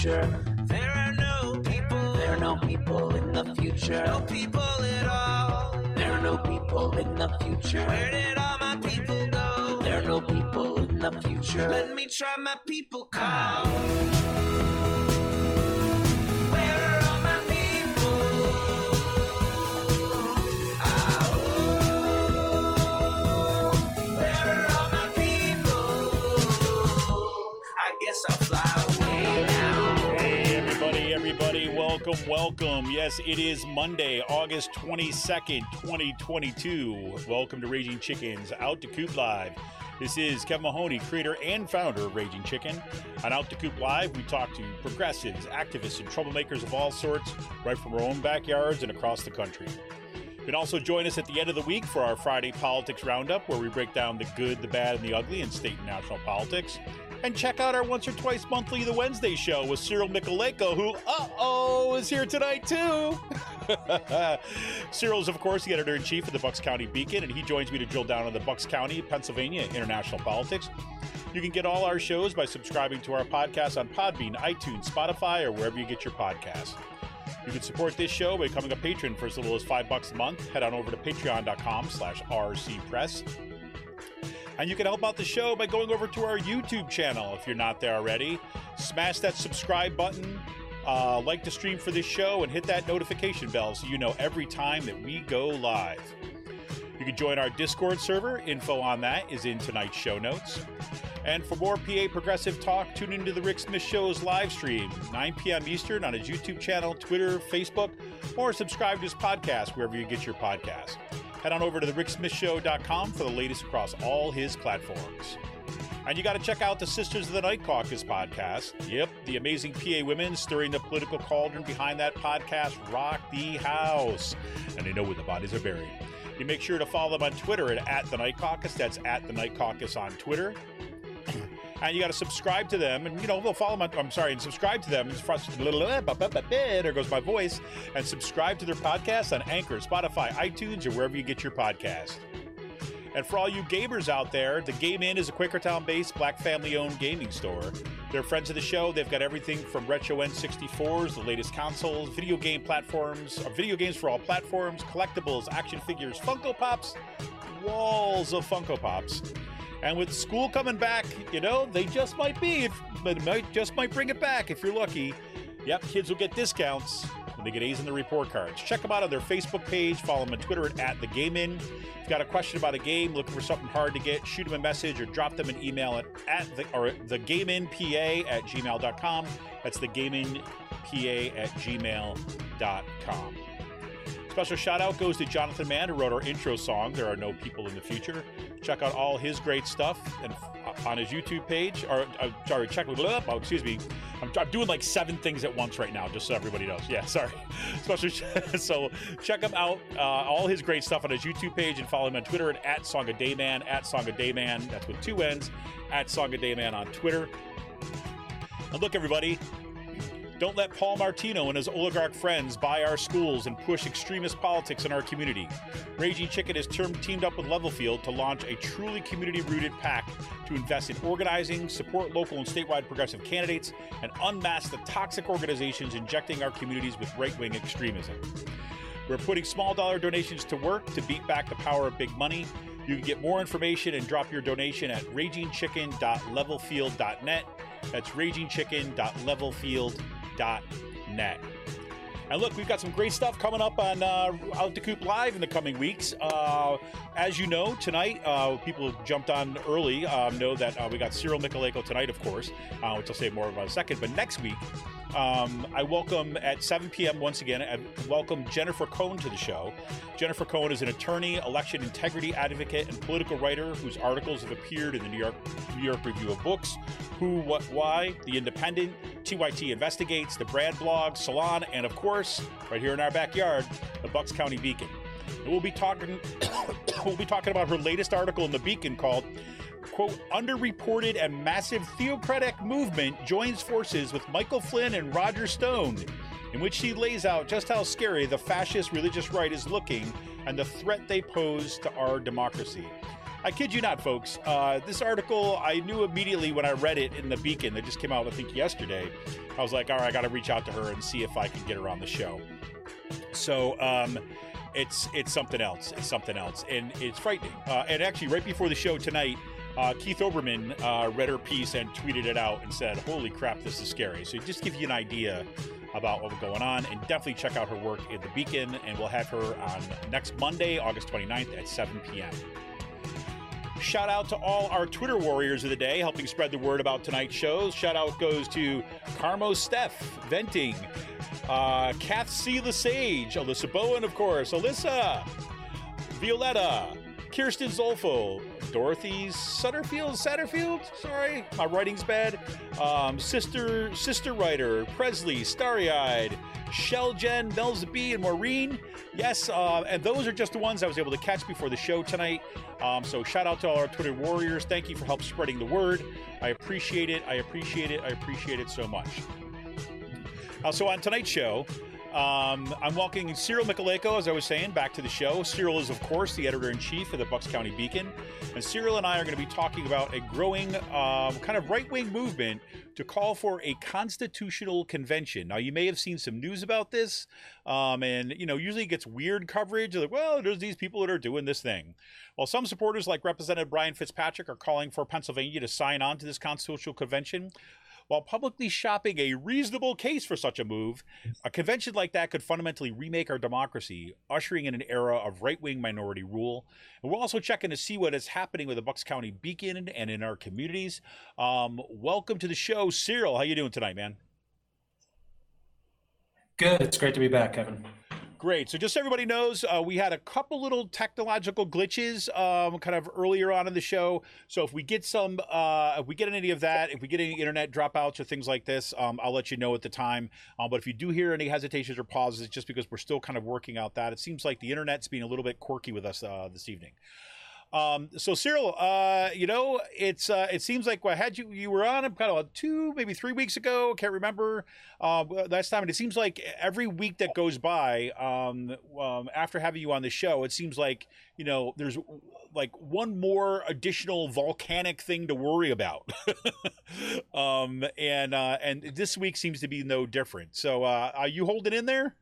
future. There are no people. There are no people in the future. No people at all. There are no people in the future. Where did all my people go? There are no people in the future. Let me try my people call. Welcome. Yes, it is Monday, August 22nd, 2022. Welcome to Raging Chickens, Out to Coop Live. This is Kevin Mahoney, creator and founder of Raging Chicken. On Out to Coop Live, we talk to progressives, activists, and troublemakers of all sorts, right from our own backyards and across the country. You can also join us at the end of the week for our Friday Politics Roundup, where we break down the good, the bad, and the ugly in state and national politics. And check out our once or twice monthly The Wednesday show with Cyril Mychalejko, who, uh oh, is here tonight too. Cyril's, of course, the editor in chief of the Bucks County Beacon, and he joins me to drill down on the Bucks County, Pennsylvania international politics. You can get all our shows by subscribing to our podcast on Podbean, iTunes, Spotify, or wherever you get your podcasts. You can support this show by becoming a patron for as little as five bucks a month. Head on over to patreon.com slash rcpress. And you can help out the show by going over to our YouTube channel if you're not there already. Smash that subscribe button, uh, like the stream for this show, and hit that notification bell so you know every time that we go live. You can join our Discord server. Info on that is in tonight's show notes. And for more PA Progressive talk, tune into the Rick Smith Show's live stream, 9 p.m. Eastern on his YouTube channel, Twitter, Facebook, or subscribe to his podcast wherever you get your podcast. Head on over to the ricksmithshow.com for the latest across all his platforms. And you got to check out the Sisters of the Night Caucus podcast. Yep, the amazing PA women stirring the political cauldron behind that podcast rock the house. And they know where the bodies are buried. You make sure to follow them on Twitter at, at the Night Caucus. That's at the Night Caucus on Twitter. And you got to subscribe to them, and you know they'll follow. On, I'm sorry, and subscribe to them. There goes my voice. And subscribe to their podcast on Anchor, Spotify, iTunes, or wherever you get your podcast. And for all you gamers out there, the Game Inn is a Quakertown-based, black family-owned gaming store. They're friends of the show. They've got everything from retro N64s, the latest consoles, video game platforms, uh, video games for all platforms, collectibles, action figures, Funko Pops, walls of Funko Pops. And with school coming back, you know, they just might be, but might just might bring it back if you're lucky. Yep, kids will get discounts when they get A's in their report cards. Check them out on their Facebook page. Follow them on Twitter at, the Game In. If you've got a question about a game, looking for something hard to get, shoot them a message or drop them an email at, at the or the gameinpa at gmail.com. That's the gameinpa at gmail.com. Special shout out goes to Jonathan Mann, who wrote our intro song, There Are No People in the Future. Check out all his great stuff and on his YouTube page, or uh, sorry, check, oh, excuse me. I'm, I'm, doing like seven things at once right now, just so everybody knows. Yeah, sorry. Special, so check him out, uh, all his great stuff on his YouTube page, and follow him on Twitter at, at songadaymann, at songadaymann, that's with two N's, at songadaymann on Twitter. And look, everybody, don't let Paul Martino and his oligarch friends buy our schools and push extremist politics in our community. Raging Chicken has teamed up with Levelfield to launch a truly community rooted pack to invest in organizing, support local and statewide progressive candidates, and unmask the toxic organizations injecting our communities with right wing extremism. We're putting small dollar donations to work to beat back the power of big money. You can get more information and drop your donation at ragingchicken.levelfield.net. That's ragingchicken.levelfield.net. And look, we've got some great stuff coming up on uh, Out to Coop Live in the coming weeks. Uh, as you know, tonight, uh, people jumped on early um, know that uh, we got Cyril Mychalejko tonight, of course, uh, which I'll say more about in a second. But next week, um, I welcome at 7 p.m. once again, I welcome Jennifer Cohn to the show. Jennifer Cohn is an attorney, election integrity advocate, and political writer whose articles have appeared in the New York New York Review of Books, Who, What, Why, The Independent, TYT Investigates, the Brad Blog, Salon, and of course, right here in our backyard, the Bucks County Beacon. And we'll be talking we'll be talking about her latest article in the Beacon called quote, underreported and massive theocratic movement joins forces with Michael Flynn and Roger Stone, in which she lays out just how scary the fascist religious right is looking and the threat they pose to our democracy. I kid you not, folks. Uh, this article, I knew immediately when I read it in the Beacon that just came out, I think, yesterday. I was like, all right, I got to reach out to her and see if I can get her on the show. So, um, it's it's something else. It's something else, and it's frightening. Uh, and actually, right before the show tonight, uh, Keith Olbermann uh, read her piece and tweeted it out and said, "Holy crap, this is scary." So, just give you an idea about what's going on, and definitely check out her work in the Beacon. And we'll have her on next Monday, August 29th at 7 p.m. Shout out to all our Twitter warriors of the day helping spread the word about tonight's shows. Shout out goes to Carmo Steph, Venting, uh, Kath C. Lesage, Alyssa Bowen, of course, Alyssa, Violetta, Kirsten Zolfo, Dorothy Sutterfield, Satterfield, sorry, my writing's bad. Um, sister, sister writer, Presley, Starry Eyed, Shell Jen, Mel's B, and Maureen. Yes, uh, and those are just the ones I was able to catch before the show tonight. Um, so shout out to all our Twitter warriors. Thank you for help spreading the word. I appreciate it. I appreciate it. I appreciate it so much. Uh, so on tonight's show, um, I'm welcoming Cyril Mychalejko, as I was saying, back to the show. Cyril is, of course, the editor in chief of the Bucks County Beacon. And Cyril and I are going to be talking about a growing um, kind of right wing movement to call for a constitutional convention. Now, you may have seen some news about this, um, and, you know, usually it gets weird coverage. Like, well, there's these people that are doing this thing. Well, some supporters, like Representative Brian Fitzpatrick, are calling for Pennsylvania to sign on to this constitutional convention. While publicly shopping a reasonable case for such a move, a convention like that could fundamentally remake our democracy, ushering in an era of right wing minority rule. And we're also checking to see what is happening with the Bucks County Beacon and in our communities. Um, welcome to the show, Cyril. How you doing tonight, man? Good. It's great to be back, Kevin. Great. So just so everybody knows, uh, we had a couple little technological glitches um, kind of earlier on in the show. So if we get some, uh, if we get any of that, if we get any internet dropouts or things like this, um, I'll let you know at the time. Um, but if you do hear any hesitations or pauses, it's just because we're still kind of working out that. It seems like the internet's being a little bit quirky with us uh, this evening. Um, so Cyril, uh, you know, it's uh, it seems like I had you you were on kind of two maybe three weeks ago. I can't remember uh, last time. And it seems like every week that goes by um, um, after having you on the show, it seems like you know there's like one more additional volcanic thing to worry about. um, and uh, and this week seems to be no different. So uh, are you holding in there?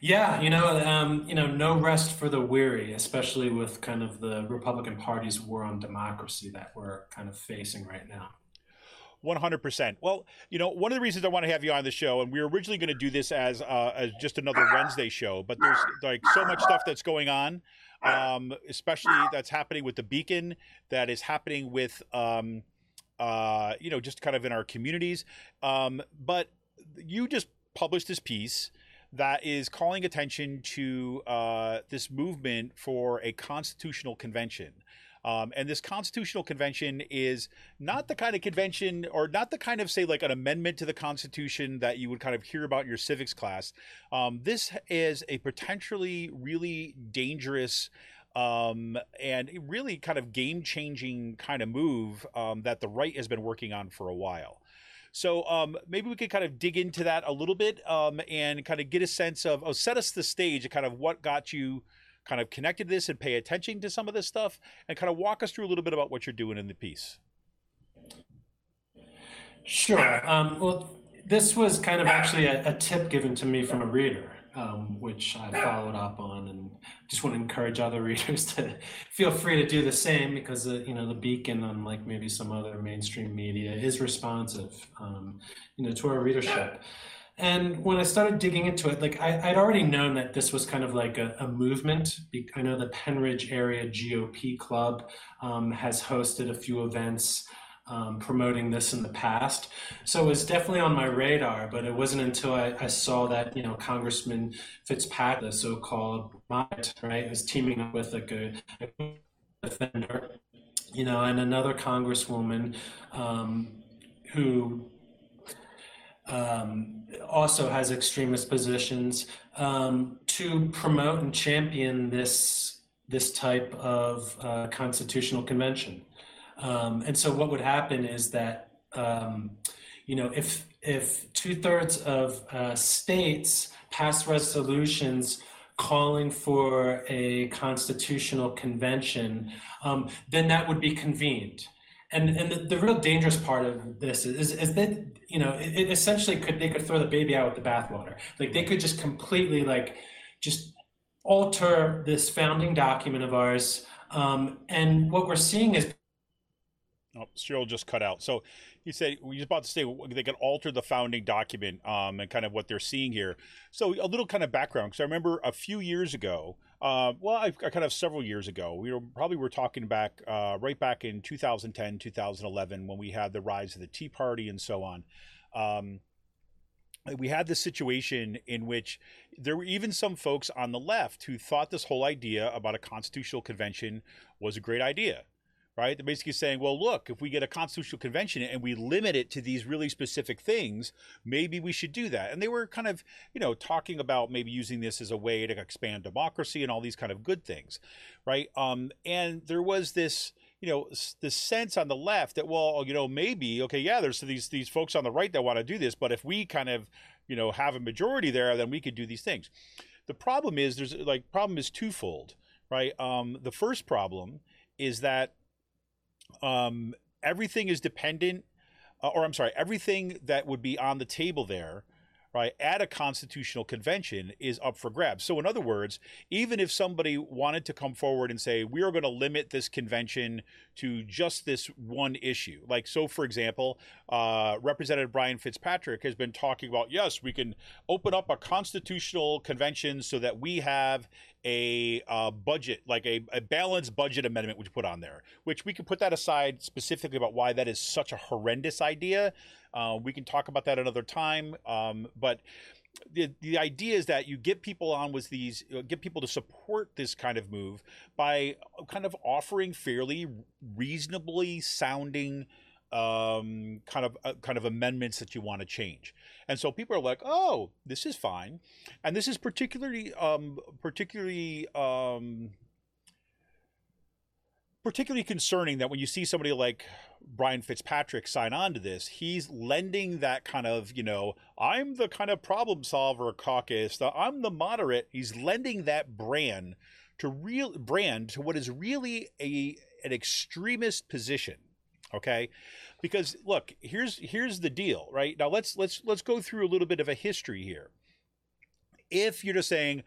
Yeah, you know, um, you know, no rest for the weary, especially with kind of the Republican Party's war on democracy that we're kind of facing right now. 100%. Well, you know, one of the reasons I want to have you on the show, and we were originally going to do this as uh, as just another Wednesday show, but there's like so much stuff that's going on, um, especially that's happening with the Beacon, that is happening with, um, uh, you know, just kind of in our communities. Um, but you just published this piece that is calling attention to uh, this movement for a constitutional convention. Um, and this constitutional convention is not the kind of convention or not the kind of, say, like an amendment to the Constitution that you would kind of hear about in your civics class. Um, this is a potentially really dangerous um, and really kind of game changing kind of move um, that the right has been working on for a while. So um, maybe we could kind of dig into that a little bit um, and kind of get a sense of, oh, set us the stage of kind of what got you kind of connected to this and pay attention to some of this stuff and kind of walk us through a little bit about what you're doing in the piece. Sure. Um, well, this was kind of actually a, a, tip given to me from a reader, um, which I followed up on, and just want to encourage other readers to feel free to do the same because uh, you know the Beacon, unlike maybe some other mainstream media, is responsive, um, you know, to our readership. And when I started digging into it, like I, would already known that this was kind of like a, a movement. I know the Pennridge Area GOP Club um, has hosted a few events um, promoting this in the past. So it was definitely on my radar, but it wasn't until I, I saw that, you know, Congressman Fitzpatrick, the so-called right, was teaming up with a, a defender, you know, and another congresswoman um, who um, also has extremist positions um, to promote and champion this this type of uh, constitutional convention. Um, and so what would happen is that, um, you know, if, if two thirds of uh, states pass resolutions calling for a constitutional convention, um, then that would be convened. And, and the, the real dangerous part of this is, is that you know it, it essentially could they could throw the baby out with the bathwater. Like they could just completely like just alter this founding document of ours. Um, and what we're seeing is Oh, Cyril just cut out. So he said was about to say they can alter the founding document um, and kind of what they're seeing here. So a little kind of background because I remember a few years ago, uh, well, I, I, kind of several years ago, we were probably were talking back uh, right back in 2010, 2011 when we had the rise of the Tea Party and so on. Um, we had this situation in which there were even some folks on the left who thought this whole idea about a constitutional convention was a great idea right? They're basically saying, well, look, if we get a constitutional convention and we limit it to these really specific things, maybe we should do that. And they were kind of, you know, talking about maybe using this as a way to expand democracy and all these kind of good things, right? Um, and there was this, you know, this sense on the left that, well, you know, maybe, okay, yeah, there's these these folks on the right that want to do this, but if we kind of, you know, have a majority there, then we could do these things. The problem is there's like problem is twofold, right? Um, the first problem is that um, everything is dependent, uh, or I'm sorry, everything that would be on the table there, right, at a constitutional convention is up for grabs. So, in other words, even if somebody wanted to come forward and say, we are going to limit this convention to just this one issue, like, so for example, uh, Representative Brian Fitzpatrick has been talking about, yes, we can open up a constitutional convention so that we have a uh, budget, like a, a balanced budget amendment, which put on there, which we can put that aside specifically about why that is such a horrendous idea. Uh, we can talk about that another time. Um, but the the idea is that you get people on with these, uh, get people to support this kind of move by kind of offering fairly reasonably sounding um, kind of uh, kind of amendments that you want to change. And so people are like, "Oh, this is fine," and this is particularly um, particularly um, particularly concerning that when you see somebody like Brian Fitzpatrick sign on to this, he's lending that kind of, you know, I'm the kind of problem solver caucus, the, I'm the moderate. He's lending that brand to real brand to what is really a an extremist position. Okay, because look, here's here's the deal, right? Now let's let's let's go through a little bit of a history here. If you're just saying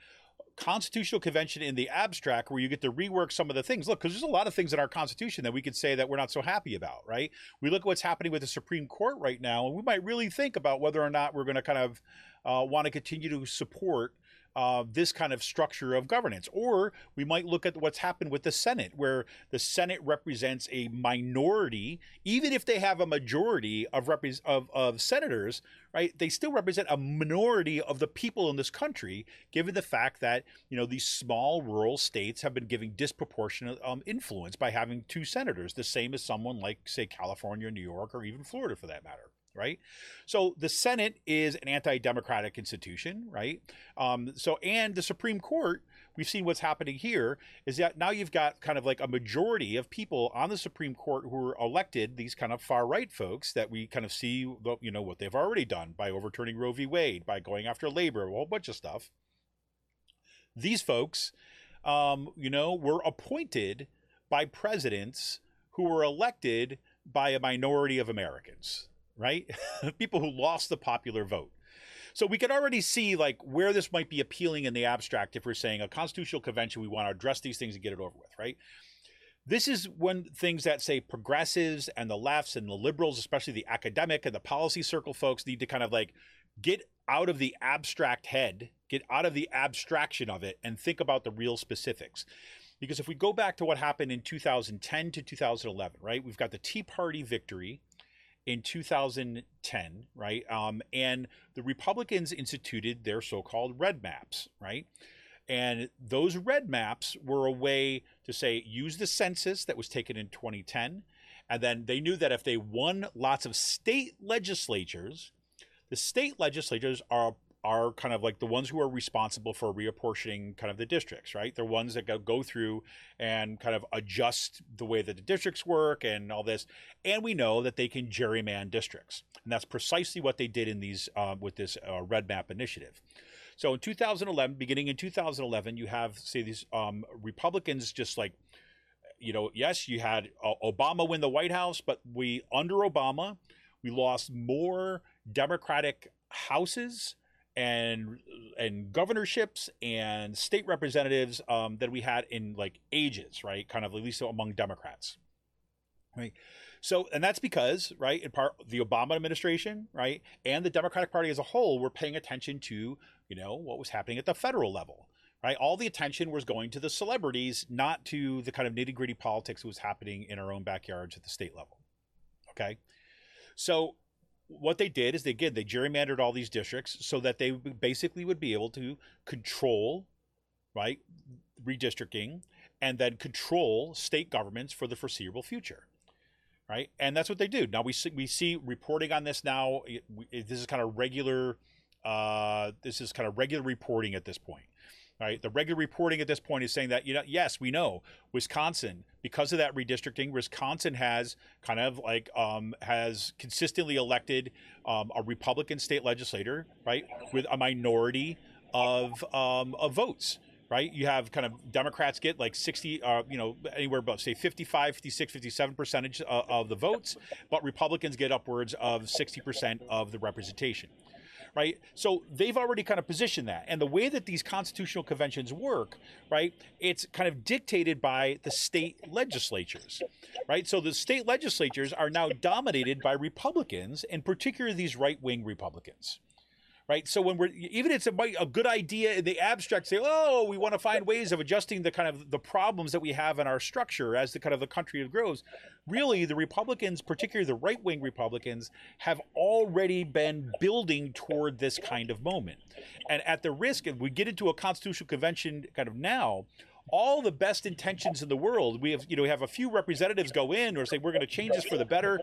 constitutional convention in the abstract where you get to rework some of the things. Look because there's a lot of things in our constitution that we could say that we're not so happy about right? We look at what's happening with the supreme court right now and we might really think about whether or not we're going to kind of uh, want to continue to support uh, this kind of structure of governance. Or we might look at what's happened with the Senate, where the Senate represents a minority, even if they have a majority of, of, of senators, right? They still represent a minority of the people in this country, given the fact that, you know, these small rural states have been giving disproportionate um, influence by having two senators, the same as someone like, say, California, New York, or even Florida for that matter right? So the Senate is an anti-democratic institution, right? Um, so and the Supreme Court, we've seen what's happening here is that now you've got kind of like a majority of people on the Supreme Court who are elected, these kind of far right folks that we kind of see, you know, what they've already done by overturning Roe v. Wade, by going after labor, a whole bunch of stuff. These folks, um, you know, were appointed by presidents who were elected by a minority of Americans right? People who lost the popular vote. So we could already see like where this might be appealing in the abstract if we're saying a constitutional convention, we want to address these things and get it over with, right? This is when things that say progressives and the lefts and the liberals, especially the academic and the policy circle folks, need to kind of like get out of the abstract head, get out of the abstraction of it, and think about the real specifics. Because if we go back to what happened in 2010 to 2011, right, we've got the Tea Party victory in 2010, right? Um, and the Republicans instituted their so called red maps, right? And those red maps were a way to say, use the census that was taken in 2010. And then they knew that if they won lots of state legislatures, the state legislatures are are kind of like the ones who are responsible for reapportioning kind of the districts, right? They're ones that go, go through and kind of adjust the way that the districts work and all this. And we know that they can gerrymander districts. And that's precisely what they did in these uh, with this uh, red map initiative. So in 2011, beginning in 2011, you have say these um, Republicans just like, you know, yes, you had uh, Obama win the White House, but we under Obama, we lost more Democratic houses and and governorships and state representatives um, than we had in like ages, right? Kind of at least among Democrats, right? So, and that's because, right, in part the Obama administration, right, and the Democratic Party as a whole were paying attention to, you know, what was happening at the federal level, right? All the attention was going to the celebrities, not to the kind of nitty gritty politics that was happening in our own backyards at the state level. Okay. So, what they did is they did they gerrymandered all these districts so that they basically would be able to control, right, redistricting, and then control state governments for the foreseeable future right? And that's what they do. Now we see, we see reporting on this now. This is kind of regular. Uh, this is kind of regular reporting at this point, right? The regular reporting at this point is saying that you know, yes, we know Wisconsin because of that redistricting. Wisconsin has kind of like um, has consistently elected um, a Republican state legislator, right, with a minority of um, of votes right? You have kind of Democrats get like 60, uh, you know, anywhere about say 55, 56, 57 percentage of, of the votes, but Republicans get upwards of 60% of the representation. Right. So they've already kind of positioned that. And the way that these constitutional conventions work, right, it's kind of dictated by the state legislatures. Right. So the state legislatures are now dominated by Republicans, and particularly these right wing Republicans right? So when we're even it's a, a good idea in the abstract, say, oh, we want to find ways of adjusting the kind of the problems that we have in our structure as the kind of the country grows. Really, the Republicans, particularly the right wing Republicans, have already been building toward this kind of moment, and at the risk, if we get into a constitutional convention kind of now all the best intentions in the world. We have, you know, we have a few representatives go in or say we're going to change this for the better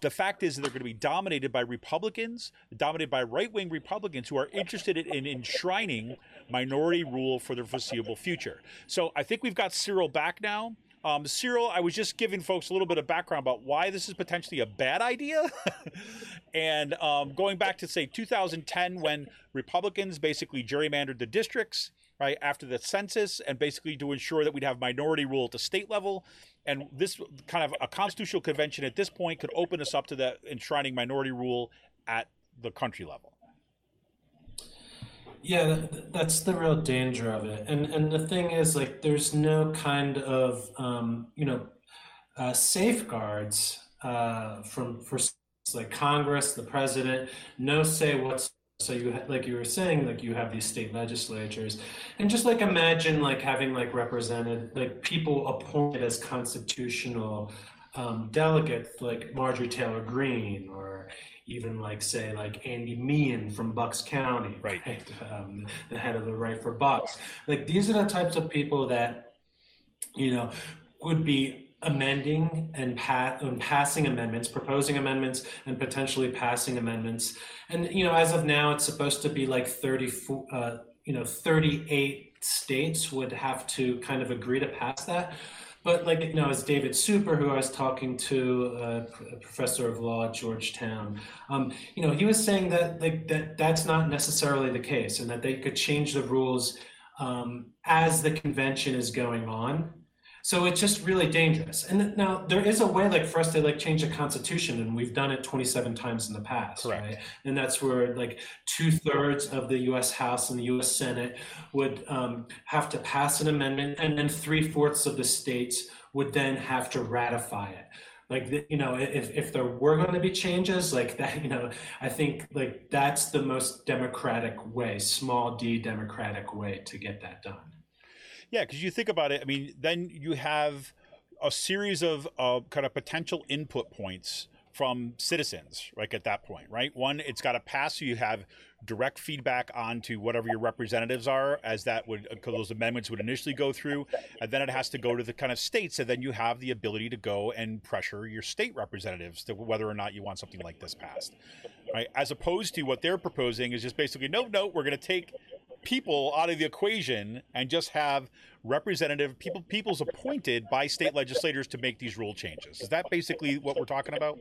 the fact is that they're going to be dominated by Republicans, dominated by right wing Republicans who are interested in enshrining minority rule for the foreseeable future. So I think we've got Cyril back now. Um, Cyril, I was just giving folks a little bit of background about why this is potentially a bad idea. and um, going back to, say, 2010, when Republicans basically gerrymandered the districts, right, after the census, and basically to ensure that we'd have minority rule at the state level and this kind of a constitutional convention at this point could open us up to the enshrining minority rule at the country level. Yeah, that's the real danger of it. And and the thing is, like, there's no kind of um, you know uh, safeguards uh, from for like Congress, the president, no say what's so you like you were saying like you have these state legislatures and just like imagine like having like represented like people appointed as constitutional um, delegates like marjorie taylor greene or even like say like andy meehan from bucks county right, right? Um, the head of the right for bucks like these are the types of people that you know would be amending and, pa- and passing amendments, proposing amendments, and potentially passing amendments. And you know, as of now, it's supposed to be like 30, uh, you know, 38 states would have to kind of agree to pass that. But like you know, as David Super, who I was talking to, uh, a professor of law at Georgetown, um, you know, he was saying that like that that's not necessarily the case, and that they could change the rules um, as the convention is going on so it's just really dangerous. And now there is a way like for us to like change the constitution and we've done it 27 times in the past, Correct. right? And that's where like two thirds of the US House and the US Senate would um, have to pass an amendment and then three fourths of the states would then have to ratify it like you know if, if there were going to be changes like that you know i think like that's the most democratic way small d democratic way to get that done yeah, because you think about it, I mean, then you have a series of uh, kind of potential input points from citizens, like At that point, right? One, it's got to pass, so you have direct feedback onto whatever your representatives are, as that would because those amendments would initially go through, and then it has to go to the kind of states, and then you have the ability to go and pressure your state representatives to whether or not you want something like this passed, right? As opposed to what they're proposing is just basically, no, no, we're going to take people out of the equation and just have representative people people's appointed by state legislators to make these rule changes. Is that basically what we're talking about?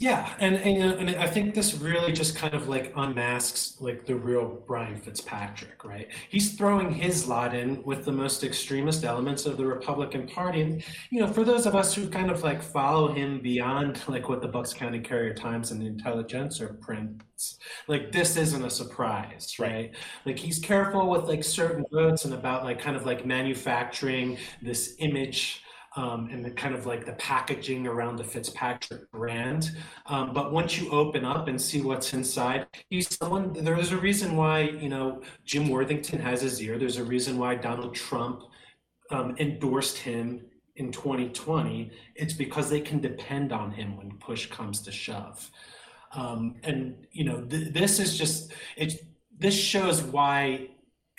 Yeah, and, and and I think this really just kind of like unmasks like the real Brian Fitzpatrick, right? He's throwing his lot in with the most extremist elements of the Republican Party, and you know, for those of us who kind of like follow him beyond like what the Bucks County Courier Times and the Intelligencer prints, like this isn't a surprise? Right. Like he's careful with like certain votes and about like kind of like manufacturing this image um, and the kind of like the packaging around the Fitzpatrick brand. Um, but once you open up and see what's inside, he's someone. There's a reason why you know Jim Worthington has his ear. There's a reason why Donald Trump um, endorsed him in 2020. It's because they can depend on him when push comes to shove. Um, and you know th- this is just it. This shows why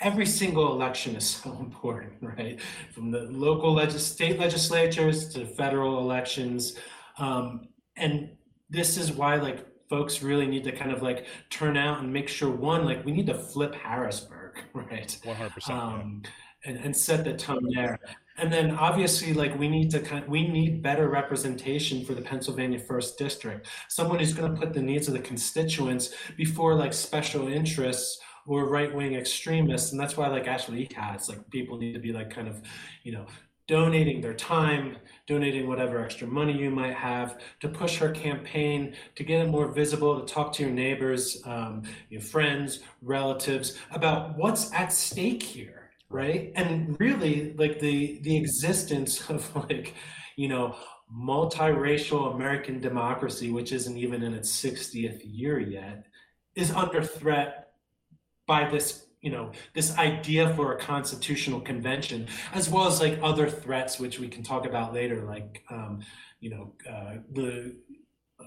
every single election is so important, right? From the local legis- state legislatures to federal elections. Um, and this is why like folks really need to kind of like turn out and make sure one, like we need to flip Harrisburg, right? 100%. um, and, and set the tone there. And then obviously, like we need to kind, of, we need better representation for the Pennsylvania First District. Someone who's going to put the needs of the constituents before like special interests or right wing extremists. And that's why like Ashley has like people need to be like kind of, you know, donating their time, donating whatever extra money you might have to push her campaign, to get it more visible, to talk to your neighbors, um, your friends, relatives about what's at stake here right and really like the the existence of like you know multiracial american democracy which isn't even in its 60th year yet is under threat by this you know this idea for a constitutional convention as well as like other threats which we can talk about later like um, you know uh, the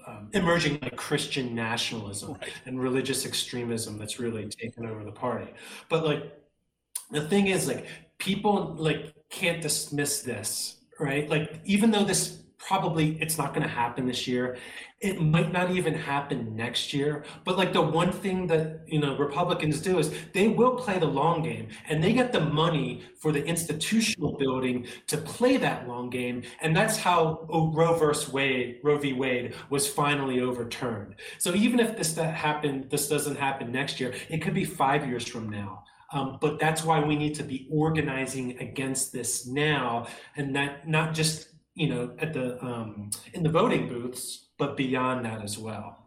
um, emerging like christian nationalism Right. and religious extremism that's really taken over the party but like the thing is like people like can't dismiss this right like even though this probably it's not going to happen this year. It might not even happen next year but like the one thing that you know republicans do is they will play the long game and they get the money for the institutional building to play that long game and that's how roe versus wade roe v. Wade was finally overturned. So even if this that happened this doesn't happen next year it could be five years from now. Um, but that's why we need to be organizing against this now, and that not just you know at the um, in the voting booths, but beyond that as well.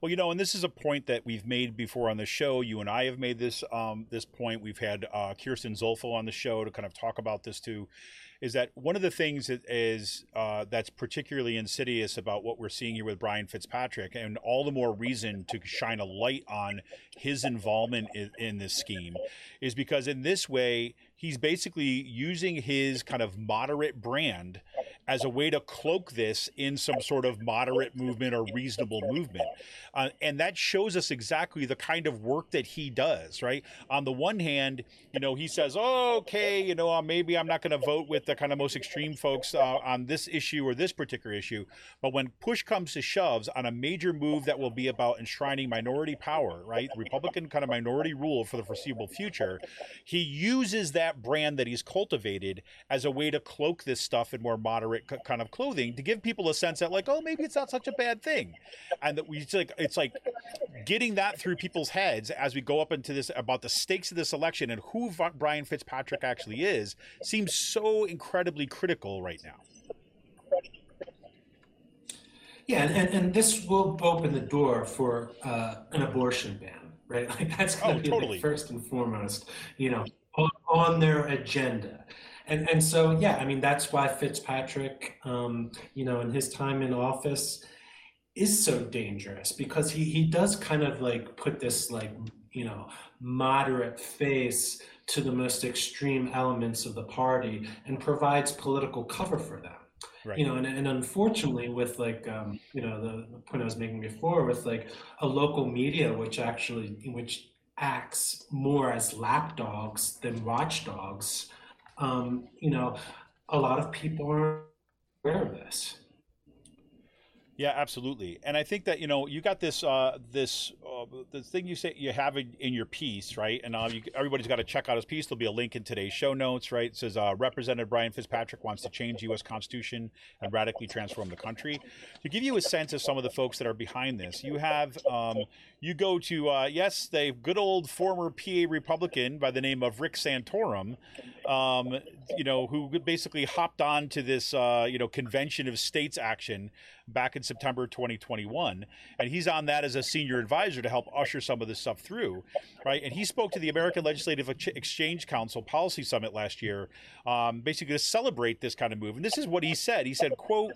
Well, you know, and this is a point that we've made before on the show. You and I have made this um, this point. We've had uh, Kirsten Zolfo on the show to kind of talk about this too. Is that one of the things that is uh, that's particularly insidious about what we're seeing here with Brian Fitzpatrick, and all the more reason to shine a light on his involvement in, in this scheme, is because in this way he's basically using his kind of moderate brand as a way to cloak this in some sort of moderate movement or reasonable movement. Uh, and that shows us exactly the kind of work that he does, right? On the one hand, you know, he says, oh, okay, you know, uh, maybe I'm not going to vote with the kind of most extreme folks uh, on this issue or this particular issue. But when push comes to shoves on a major move that will be about enshrining minority power, right? Republican kind of minority rule for the foreseeable future, he uses that brand that he's cultivated as a way to cloak this stuff in more moderate c- kind of clothing to give people a sense that like oh maybe it's not such a bad thing and that we it's like it's like getting that through people's heads as we go up into this about the stakes of this election and who Va- Brian Fitzpatrick actually is seems so incredibly critical right now Yeah, and, and, this will open the door for uh, an abortion ban, right? Like that's going Oh, to be totally. like first and foremost, you know, on, on their agenda. And and so yeah, I mean that's why Fitzpatrick, um, you know, in his time in office, is so dangerous because he he does kind of like put this like you know moderate face to the most extreme elements of the party and provides political cover for them. Right. You know and, and unfortunately with like um, you know the, the point i was making before with like a local media which actually which acts more as lapdogs than watchdogs um, you know a lot of people are aware of this Yeah, absolutely. And I think that you know you got this uh, this uh, the thing you say you have in, in your piece, right? And uh, you, everybody's got to check out his piece. There'll be a link in today's show notes, right? It says uh, Representative Brian Fitzpatrick wants to change the U.S. Constitution and radically transform the country. To give you a sense of some of the folks that are behind this, you have um, you go to uh, yes, the good old former PA Republican by the name of Rick Santorum, um, you know, who basically hopped on to this uh, you know convention of states action back in September 2021, and he's on that as a senior advisor to help usher some of this stuff through, right? And he spoke to the American Legislative Ex- Exchange Council Policy Summit last year, um, basically to celebrate this kind of move. And this is what he said. He said, "quote."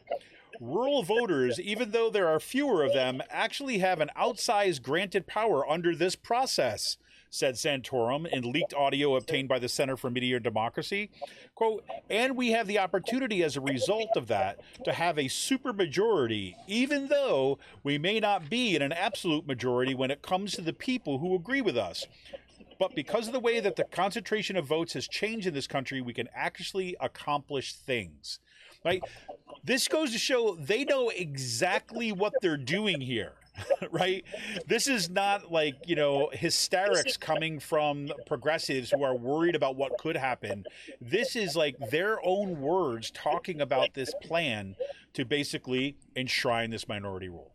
Rural voters, even though there are fewer of them, actually have an outsized granted power under this process said Santorum in leaked audio obtained by the Center for Media Democracy. Quote, and we have the opportunity as a result of that to have a supermajority, even though we may not be in an absolute majority when it comes to the people who agree with us. But because of the way that the concentration of votes has changed in this country, we can actually accomplish things. Right? This goes to show they know exactly what they're doing here. right? This is not like, you know, hysterics coming from progressives who are worried about what could happen. This is like their own words talking about this plan to basically enshrine this minority rule.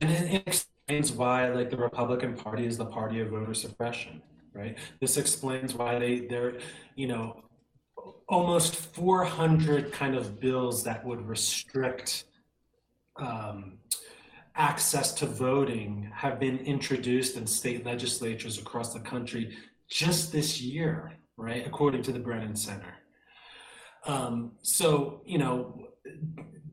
And it explains why, like, the Republican Party is the party of voter suppression, right? This explains why they they're, you know, almost 400 kind of bills that would restrict um, access to voting have been introduced in state legislatures across the country just this year, right? According to the Brennan Center. Um, so, you know,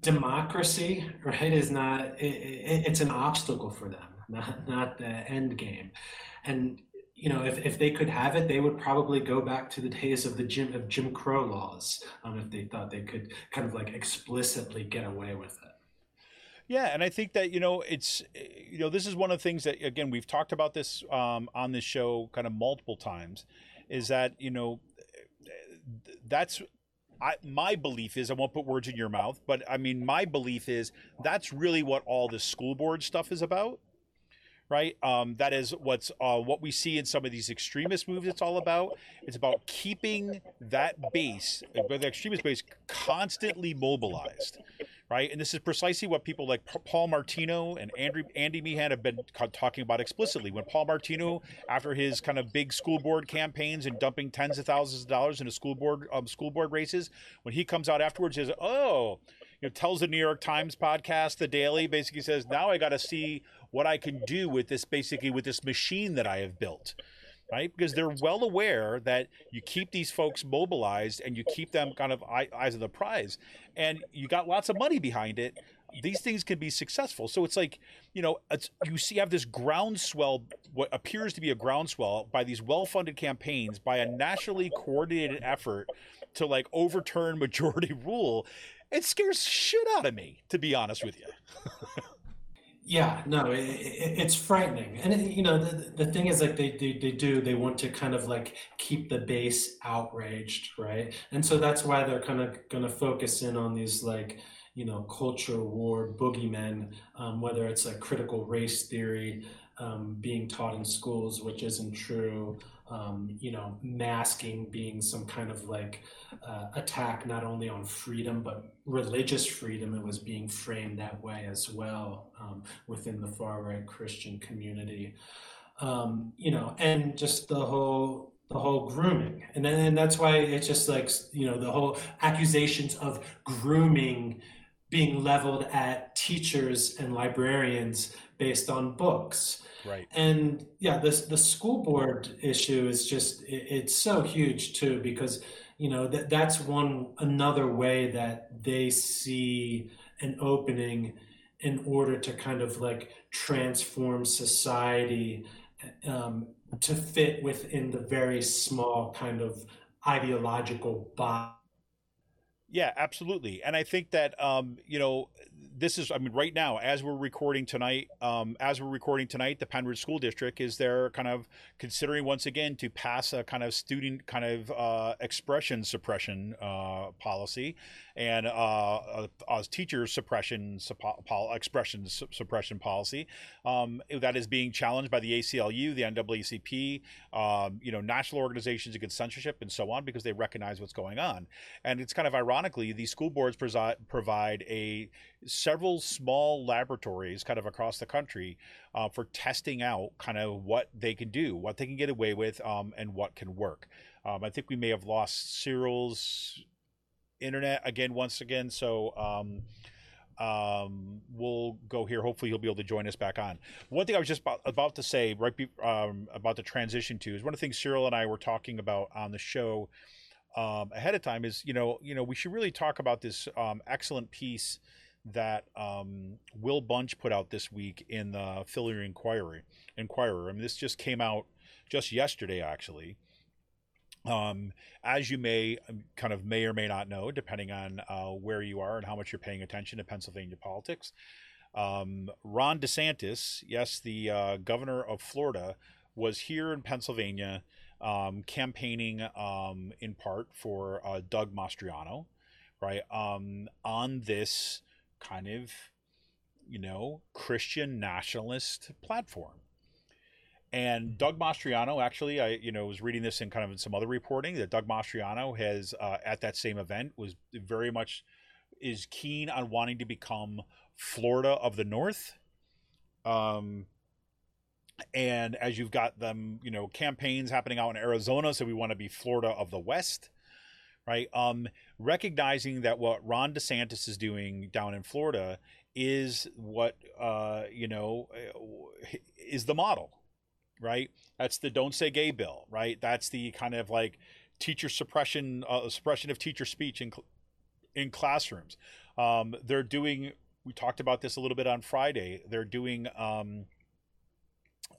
democracy, right, is not, it, it, it's an obstacle for them, not, not the end game. And, you know, if, if they could have it, they would probably go back to the days of the Jim, of Jim Crow laws um, if they thought they could kind of like explicitly get away with it. Yeah, and I think that you know it's you know this is one of the things that again we've talked about this um, on this show kind of multiple times, is that you know that's I, my belief is I won't put words in your mouth, but I mean my belief is that's really what all this school board stuff is about, right? Um, that is what's uh, what we see in some of these extremist moves. It's all about. It's about keeping that base, the extremist base, constantly mobilized, right? And this is precisely what people like Paul Martino and Andrew, Andy Meehan have been talking about explicitly. When Paul Martino, after his kind of big school board campaigns and dumping tens of thousands of dollars into school board um, school board races, when he comes out afterwards, says, "Oh." You know, tells the New York Times podcast, The Daily, basically says, now I got to see what I can do with this, basically with this machine that I have built right? Because they're well aware that you keep these folks mobilized and you keep them kind of eyes of the prize, and you got lots of money behind it. These things can be successful. So it's like, you know, you see, have this groundswell, what appears to be a groundswell by these well-funded campaigns, by a nationally coordinated effort to like overturn majority rule. It scares shit out of me, to be honest with you. Yeah, no, it, it, it's frightening, and it, you know the, the thing is like they, they they do they want to kind of like keep the base outraged, right? And so that's why they're kind of going to focus in on these like you know culture war boogeymen, um, whether it's a critical race theory um, being taught in schools, which isn't true, um, you know, masking being some kind of like uh, attack not only on freedom but religious freedom. It was being framed that way as well um, within the far right Christian community. Um, you know, and just the whole the whole grooming, and then and that's why it's just like you know the whole accusations of grooming being leveled at teachers and librarians based on books Right. And yeah, this the school board issue is just it, it's so huge too because you know that that's one another way that they see an opening in order to kind of like transform society um, to fit within the very small kind of ideological box. Yeah, absolutely. And I think that um, you know this is, I mean, right now, as we're recording tonight, um, as we're recording tonight, the Pennridge School District is there kind of considering once again to pass a kind of student kind of uh, expression suppression uh, policy. And uh, uh, uh, teacher suppression suppo- pol- expression su- suppression policy um, that is being challenged by the ACLU, the NAACP, um, you know, national organizations against censorship, and so on, because they recognize what's going on. And it's kind of ironically, these school boards presi- provide a several small laboratories kind of across the country uh, for testing out kind of what they can do, what they can get away with, um, and what can work. Um, I think we may have lost Cyril's internet again once again, so um, um, we'll go here. Hopefully, he'll be able to join us back on. One thing I was just about, about to say right be, um, about the transition to is one of the things Cyril and I were talking about on the show um, ahead of time is you know you know we should really talk about this um, excellent piece that um, Will Bunch put out this week in the Philly Inquiry Inquirer. I mean, this just came out just yesterday, actually. Um, as you may um, kind of may or may not know, depending on uh, where you are and how much you're paying attention to Pennsylvania politics, um, Ron DeSantis, yes, the uh, governor of Florida, was here in Pennsylvania um, campaigning um, in part for uh, Doug Mastriano, right, um, on this kind of, you know, Christian nationalist platform. And Doug Mastriano, actually, I you know was reading this in kind of in some other reporting that Doug Mastriano has uh, at that same event was very much is keen on wanting to become Florida of the North. Um, and as you've got them, you know, campaigns happening out in Arizona, so we want to be Florida of the West, right? Um, recognizing that what Ron DeSantis is doing down in Florida is what uh, you know is the model, right? That's the "Don't Say Gay" bill, right? That's the kind of like teacher suppression, uh, suppression of teacher speech in in classrooms. Um, they're doing. We talked about this a little bit on Friday. They're doing um,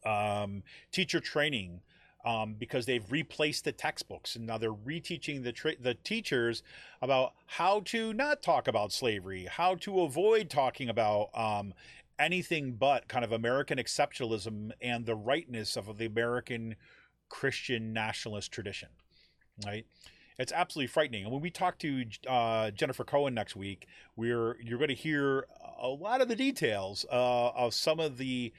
um, teacher training um, because they've replaced the textbooks and now they're reteaching the tra- the teachers about how to not talk about slavery, how to avoid talking about um, anything but kind of American exceptionalism and the rightness of the American Christian nationalist tradition, right? It's absolutely frightening. And when we talk to uh, Jennifer Cohen next week, we're you're going to hear a lot of the details uh, of some of the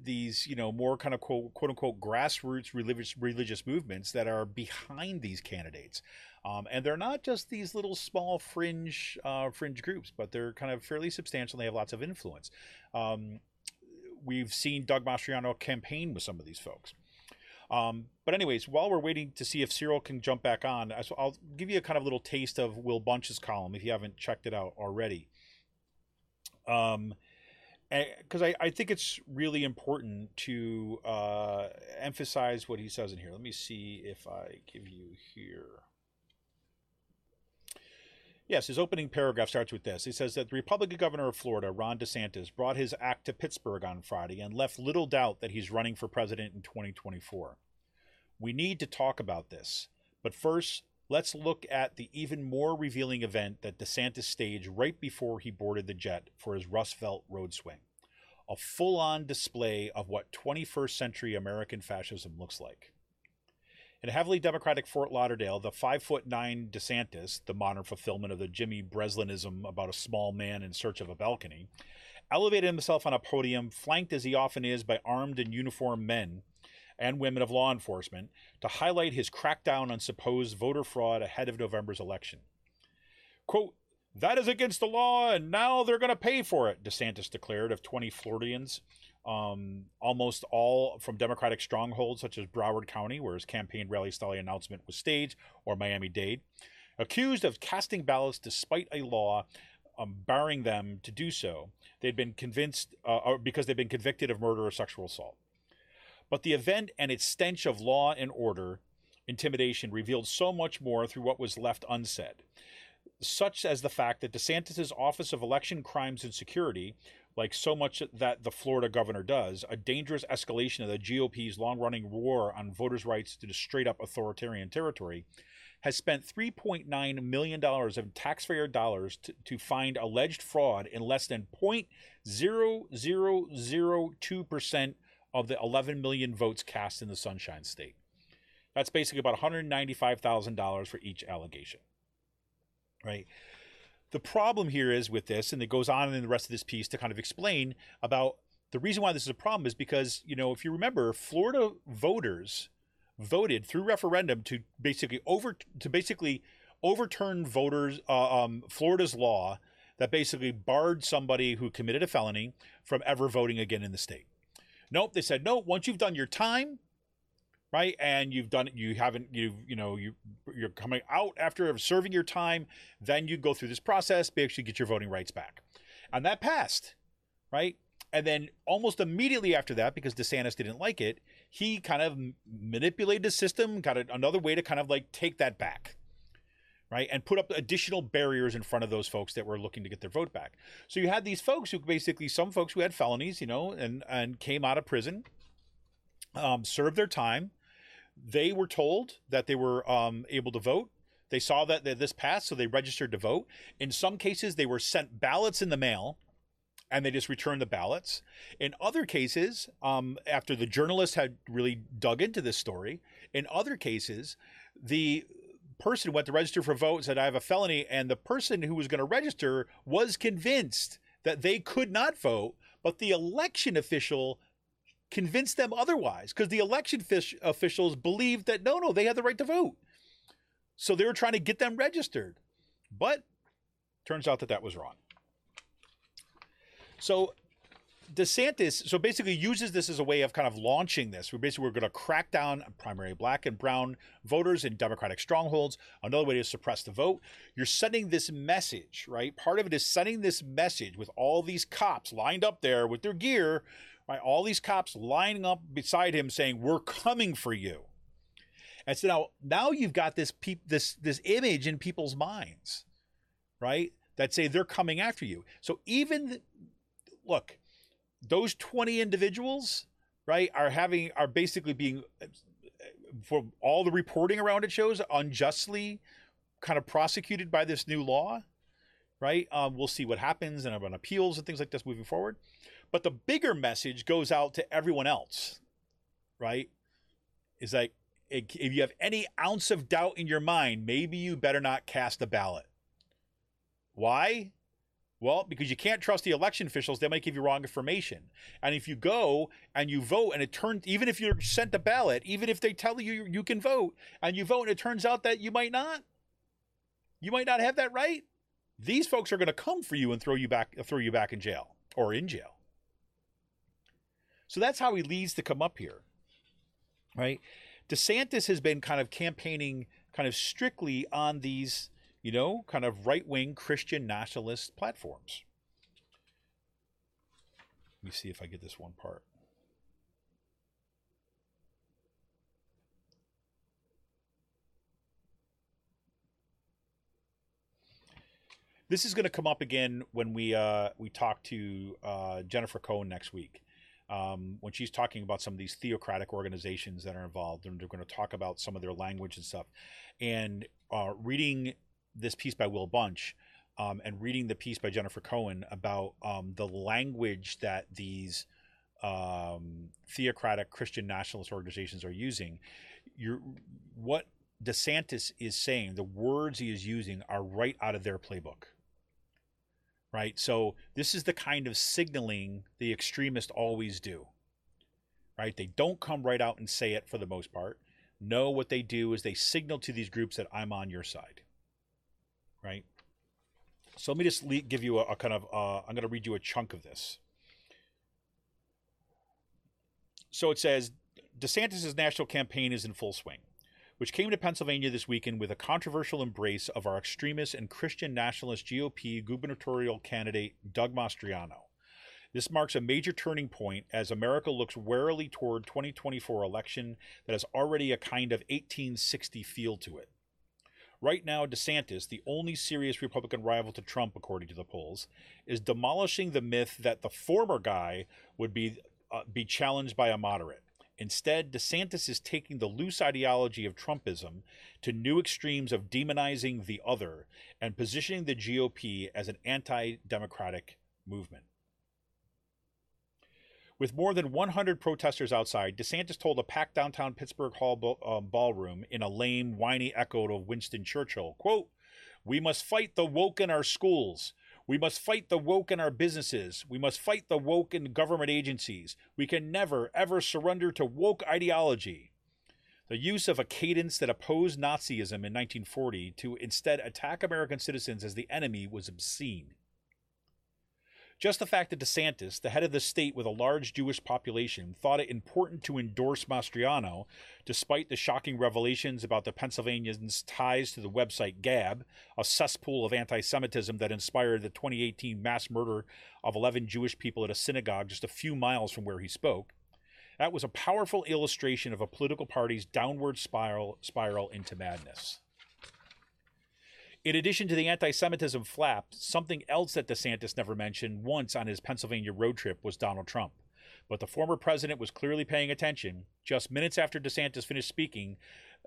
these you know more kind of quote, quote unquote grassroots religious religious movements that are behind these candidates um, and they're not just these little small fringe uh, fringe groups but they're kind of fairly substantial and they have lots of influence um, we've seen doug mastriano campaign with some of these folks um, but anyways while we're waiting to see if cyril can jump back on i'll give you a kind of little taste of will bunch's column if you haven't checked it out already um, because I, I think it's really important to uh, emphasize what he says in here. Let me see if I give you here. Yes, his opening paragraph starts with this. He says that the Republican governor of Florida, Ron DeSantis, brought his act to Pittsburgh on Friday and left little doubt that he's running for president in 2024. We need to talk about this. But first, let's look at the even more revealing event that DeSantis staged right before he boarded the jet for his Rust Belt road swing. A full on display of what 21st century American fascism looks like. In heavily Democratic Fort Lauderdale, the five foot nine DeSantis, the modern fulfillment of the Jimmy Breslinism about a small man in search of a balcony, elevated himself on a podium, flanked as he often is by armed and uniformed men and women of law enforcement to highlight his crackdown on supposed voter fraud ahead of November's election. Quote, that is against the law, and now they're going to pay for it, DeSantis declared of 20 Floridians, um, almost all from Democratic strongholds such as Broward County, where his campaign rally style announcement was staged, or Miami Dade, accused of casting ballots despite a law um, barring them to do so. They'd been convinced, uh, or because they'd been convicted of murder or sexual assault. But the event and its stench of law and order intimidation revealed so much more through what was left unsaid, such as the fact that DeSantis' Office of Election Crimes and Security, like so much that the Florida governor does, a dangerous escalation of the GOP's long running war on voters' rights to straight up authoritarian territory, has spent $3.9 million of taxpayer dollars to, to find alleged fraud in less than 0.0002% of the 11 million votes cast in the Sunshine State. That's basically about $195,000 for each allegation. Right? The problem here is with this, and it goes on in the rest of this piece to kind of explain about the reason why this is a problem is because, you know, if you remember, Florida voters voted through referendum to basically over to basically overturn voters uh, um, Florida's law that basically barred somebody who committed a felony from ever voting again in the state. Nope, they said no. Once you've done your time, right, and you've done it, you haven't, you you know, you you're coming out after serving your time, then you go through this process, basically get your voting rights back, and that passed, right. And then almost immediately after that, because DeSantis didn't like it, he kind of manipulated the system, got another way to kind of like take that back right? And put up additional barriers in front of those folks that were looking to get their vote back. So you had these folks who basically, some folks who had felonies, you know, and and came out of prison, um, served their time. They were told that they were um, able to vote. They saw that, this passed, so they registered to vote. In some cases, they were sent ballots in the mail and they just returned the ballots. In other cases, um, after the journalists had really dug into this story, in other cases, the person went to register for vote and said, I have a felony. And the person who was going to register was convinced that they could not vote, but the election official convinced them otherwise because the election fish- officials believed that no, no, they had the right to vote. So they were trying to get them registered. But turns out that that was wrong. So DeSantis, so basically uses this as a way of kind of launching this. We're basically we're going to crack down on primary black and brown voters in Democratic strongholds. Another way to suppress the vote. You're sending this message, right? Part of it is sending this message with all these cops lined up there with their gear, right? All these cops lining up beside him saying, "We're coming for you." And so now, now you've got this this this image in people's minds, right? That say they're coming after you. So even look, those 20 individuals, right, are having are basically being for all the reporting around it shows unjustly kind of prosecuted by this new law, right? Um, we'll see what happens and on appeals and things like this moving forward. But the bigger message goes out to everyone else, right? Is like if you have any ounce of doubt in your mind, maybe you better not cast a ballot. Why? Well, because you can't trust the election officials, they might give you wrong information. And if you go and you vote and it turns, even if you're sent a ballot, even if they tell you you can vote and you vote and it turns out that you might not, you might not have that right, these folks are going to come for you and throw you back, throw you back in jail or in jail. So that's how he leads to come up here, right? DeSantis has been kind of campaigning kind of strictly on these you know, kind of right wing Christian nationalist platforms. Let me see if I get this one part. This is going to come up again when we uh, we talk to uh, Jennifer Cohen next week. Um, when she's talking about some of these theocratic organizations that are involved, and they're going to talk about some of their language and stuff. And uh, reading this piece by Will Bunch um, and reading the piece by Jennifer Cohen about um, the language that these um, theocratic Christian nationalist organizations are using, you're, what DeSantis is saying, the words he is using are right out of their playbook. Right? So this is the kind of signaling the extremists always do. Right? They don't come right out and say it for the most part. No, what they do is they signal to these groups that I'm on your side right? So let me just give you a, a kind of, uh, I'm going to read you a chunk of this. So it says DeSantis' national campaign is in full swing, which came to Pennsylvania this weekend with a controversial embrace of our extremist and Christian nationalist GOP gubernatorial candidate, Doug Mastriano. This marks a major turning point as America looks warily toward 2024 election that has already a kind of 1860 feel to it. Right now, DeSantis, the only serious Republican rival to Trump, according to the polls, is demolishing the myth that the former guy would be uh, be challenged by a moderate. Instead, DeSantis is taking the loose ideology of Trumpism to new extremes of demonizing the other and positioning the GOP as an anti democratic movement. With more than 100 protesters outside, DeSantis told a packed downtown Pittsburgh Hall um, ballroom in a lame, whiny echo of Winston Churchill, quote, We must fight the woke in our schools. We must fight the woke in our businesses. We must fight the woke in government agencies. We can never, ever surrender to woke ideology. The use of a cadence that opposed Nazism in 1940 to instead attack American citizens as the enemy was obscene. Just the fact that DeSantis, the head of the state with a large Jewish population, thought it important to endorse Mastriano, despite the shocking revelations about the Pennsylvanians' ties to the website Gab, a cesspool of anti Semitism that inspired the 2018 mass murder of 11 Jewish people at a synagogue just a few miles from where he spoke, that was a powerful illustration of a political party's downward spiral, spiral into madness. In addition to the anti Semitism flap, something else that DeSantis never mentioned once on his Pennsylvania road trip was Donald Trump. But the former president was clearly paying attention. Just minutes after DeSantis finished speaking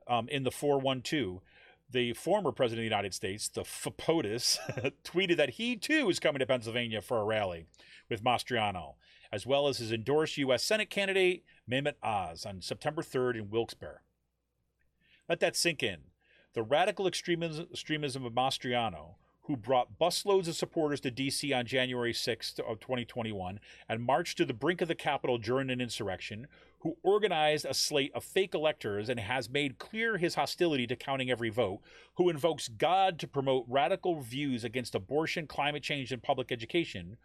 um, in the 412, the former president of the United States, the FPOTUS, tweeted that he too is coming to Pennsylvania for a rally with Mastriano, as well as his endorsed U.S. Senate candidate, Mehmet Oz, on September 3rd in Wilkes-Barre. Let that sink in the radical extremism, of Mastriano, who brought busloads of supporters to D.C. on January 6th of 2021 and marched to the brink of the Capitol during an insurrection, who organized a slate of fake electors and has made clear his hostility to counting every vote, who invokes God to promote radical views against abortion, climate change, and public education,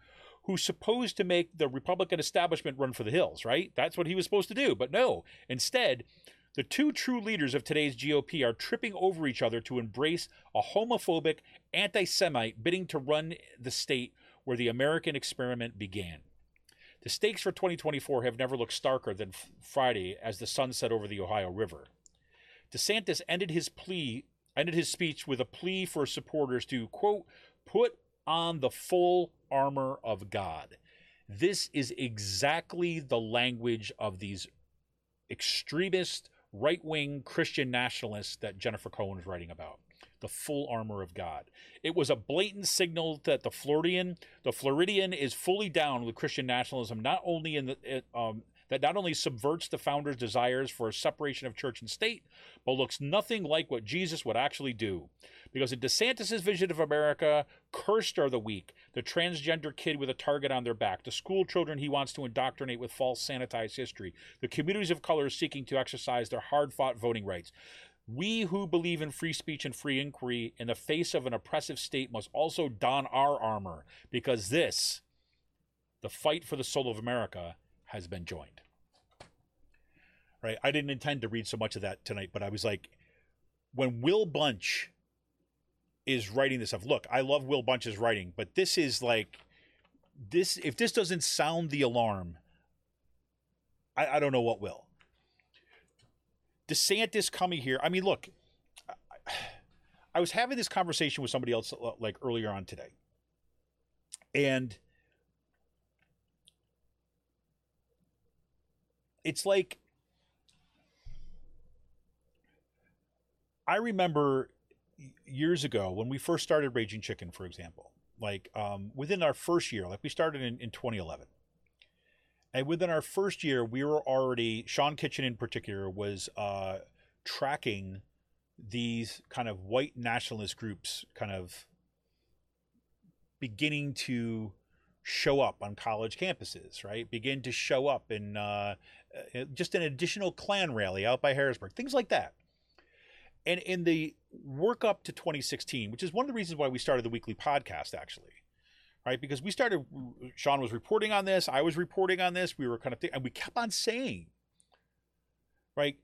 who's supposed to make the Republican establishment run for the hills, right? That's what he was supposed to do. But no, instead, the two true leaders of today's GOP are tripping over each other to embrace a homophobic anti Semite bidding to run the state where the American experiment began. The stakes for 2024 have never looked starker than Friday as the sun set over the Ohio River. DeSantis ended his plea ended his speech with a plea for supporters to quote put on the full armor of God. This is exactly the language of these extremist right wing Christian nationalists that Jennifer Cohen was writing about. The full armor of God. It was a blatant signal that the Floridian, the Floridian, is fully down with Christian nationalism. Not only in the um, that not only subverts the founder's desires for a separation of church and state, but looks nothing like what Jesus would actually do. Because in DeSantis' vision of America, cursed are the weak, the transgender kid with a target on their back, the school children he wants to indoctrinate with false sanitized history, the communities of color seeking to exercise their hard fought voting rights. We who believe in free speech and free inquiry in the face of an oppressive state must also don our armor, because this, the fight for the soul of America, has been joined. Right? I didn't intend to read so much of that tonight, but I was like, when Will Bunch is writing this stuff, look, I love Will Bunch's writing, but this is like, this if this doesn't sound the alarm, I, I don't know what will. DeSantis coming here. I mean, look, I, I was having this conversation with somebody else uh, like earlier on today, and it's like I remember years ago when we first started Raging Chicken, for example, like um, within our first year, like we started in, in 2011. And within our first year, we were already, Sean Kitchen in particular, was uh, tracking these kind of white nationalist groups kind of beginning to show up on college campuses, right? Begin to show up in uh, uh, just an additional Klan rally out by Harrisburg, things like that. And in the work up to 2016, which is one of the reasons why we started the weekly podcast, actually, right? Because we started, Sean was reporting on this, I was reporting on this, we were kind of, th- and we kept on saying, right?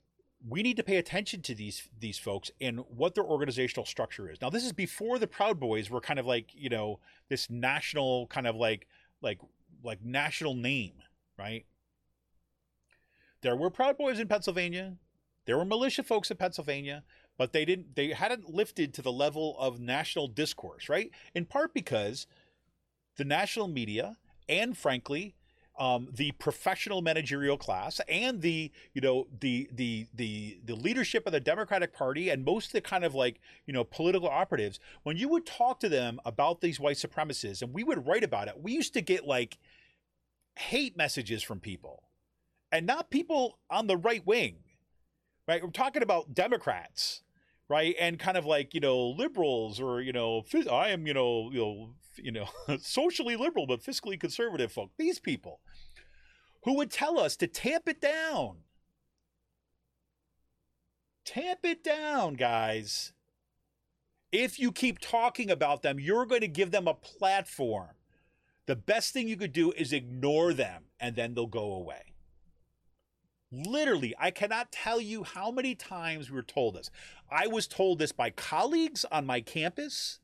We need to pay attention to these these folks and what their organizational structure is. Now, this is before the Proud Boys were kind of like you know this national kind of like like like national name, right? There were Proud Boys in Pennsylvania. There were militia folks in Pennsylvania, but they didn't they hadn't lifted to the level of national discourse, right? In part because the national media and frankly um, the professional managerial class and the you know the the the the leadership of the Democratic Party and most of the kind of like you know political operatives when you would talk to them about these white supremacists and we would write about it we used to get like hate messages from people and not people on the right wing right we're talking about Democrats right? And kind of like you know liberals or you know I am you know you know you know socially liberal but fiscally conservative folk. These people who would tell us to tamp it down, tamp it down, guys. If you keep talking about them, you're going to give them a platform. The best thing you could do is ignore them and then they'll go away. Literally, I cannot tell you how many times we were told this. I was told this by colleagues on my campus.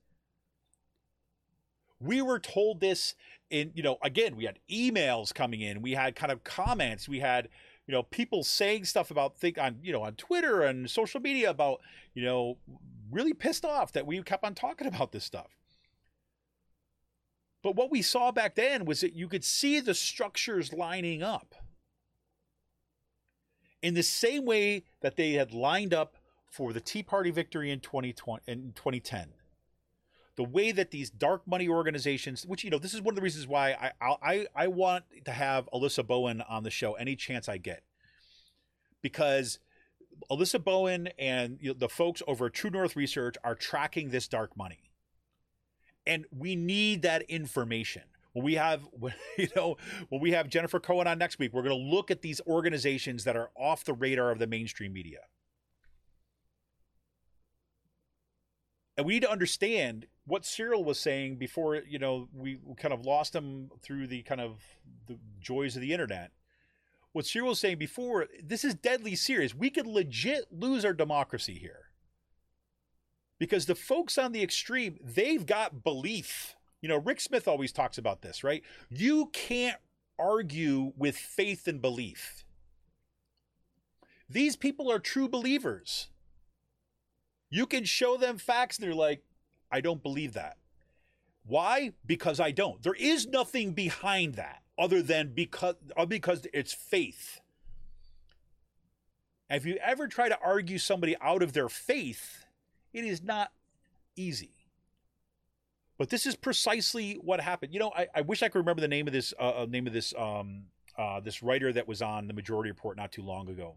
We were told this in, you know, again, we had emails coming in, we had kind of comments, we had, you know, people saying stuff about think on, you know, on Twitter and social media about, you know, really pissed off that we kept on talking about this stuff. But what we saw back then was that you could see the structures lining up in the same way that they had lined up for the Tea Party victory in 2020 in 2010. The way that these dark money organizations, which you know, this is one of the reasons why I I I want to have Alyssa Bowen on the show any chance I get, because Alyssa Bowen and you know, the folks over at True North Research are tracking this dark money, and we need that information when we have you know when we have Jennifer Cohen on next week, we're going to look at these organizations that are off the radar of the mainstream media. And we need to understand what Cyril was saying before, you know, we kind of lost him through the kind of the joys of the internet. What Cyril was saying before, this is deadly serious. We could legit lose our democracy here. Because the folks on the extreme, they've got belief you know, Rick Smith always talks about this, right? You can't argue with faith and belief. These people are true believers. You can show them facts, and they're like, I don't believe that. Why? Because I don't. There is nothing behind that other than because, uh, because it's faith. If you ever try to argue somebody out of their faith, it is not easy. But this is precisely what happened. You know, I, I wish I could remember the name of this uh, uh, name of this um, uh, this writer that was on the Majority Report not too long ago,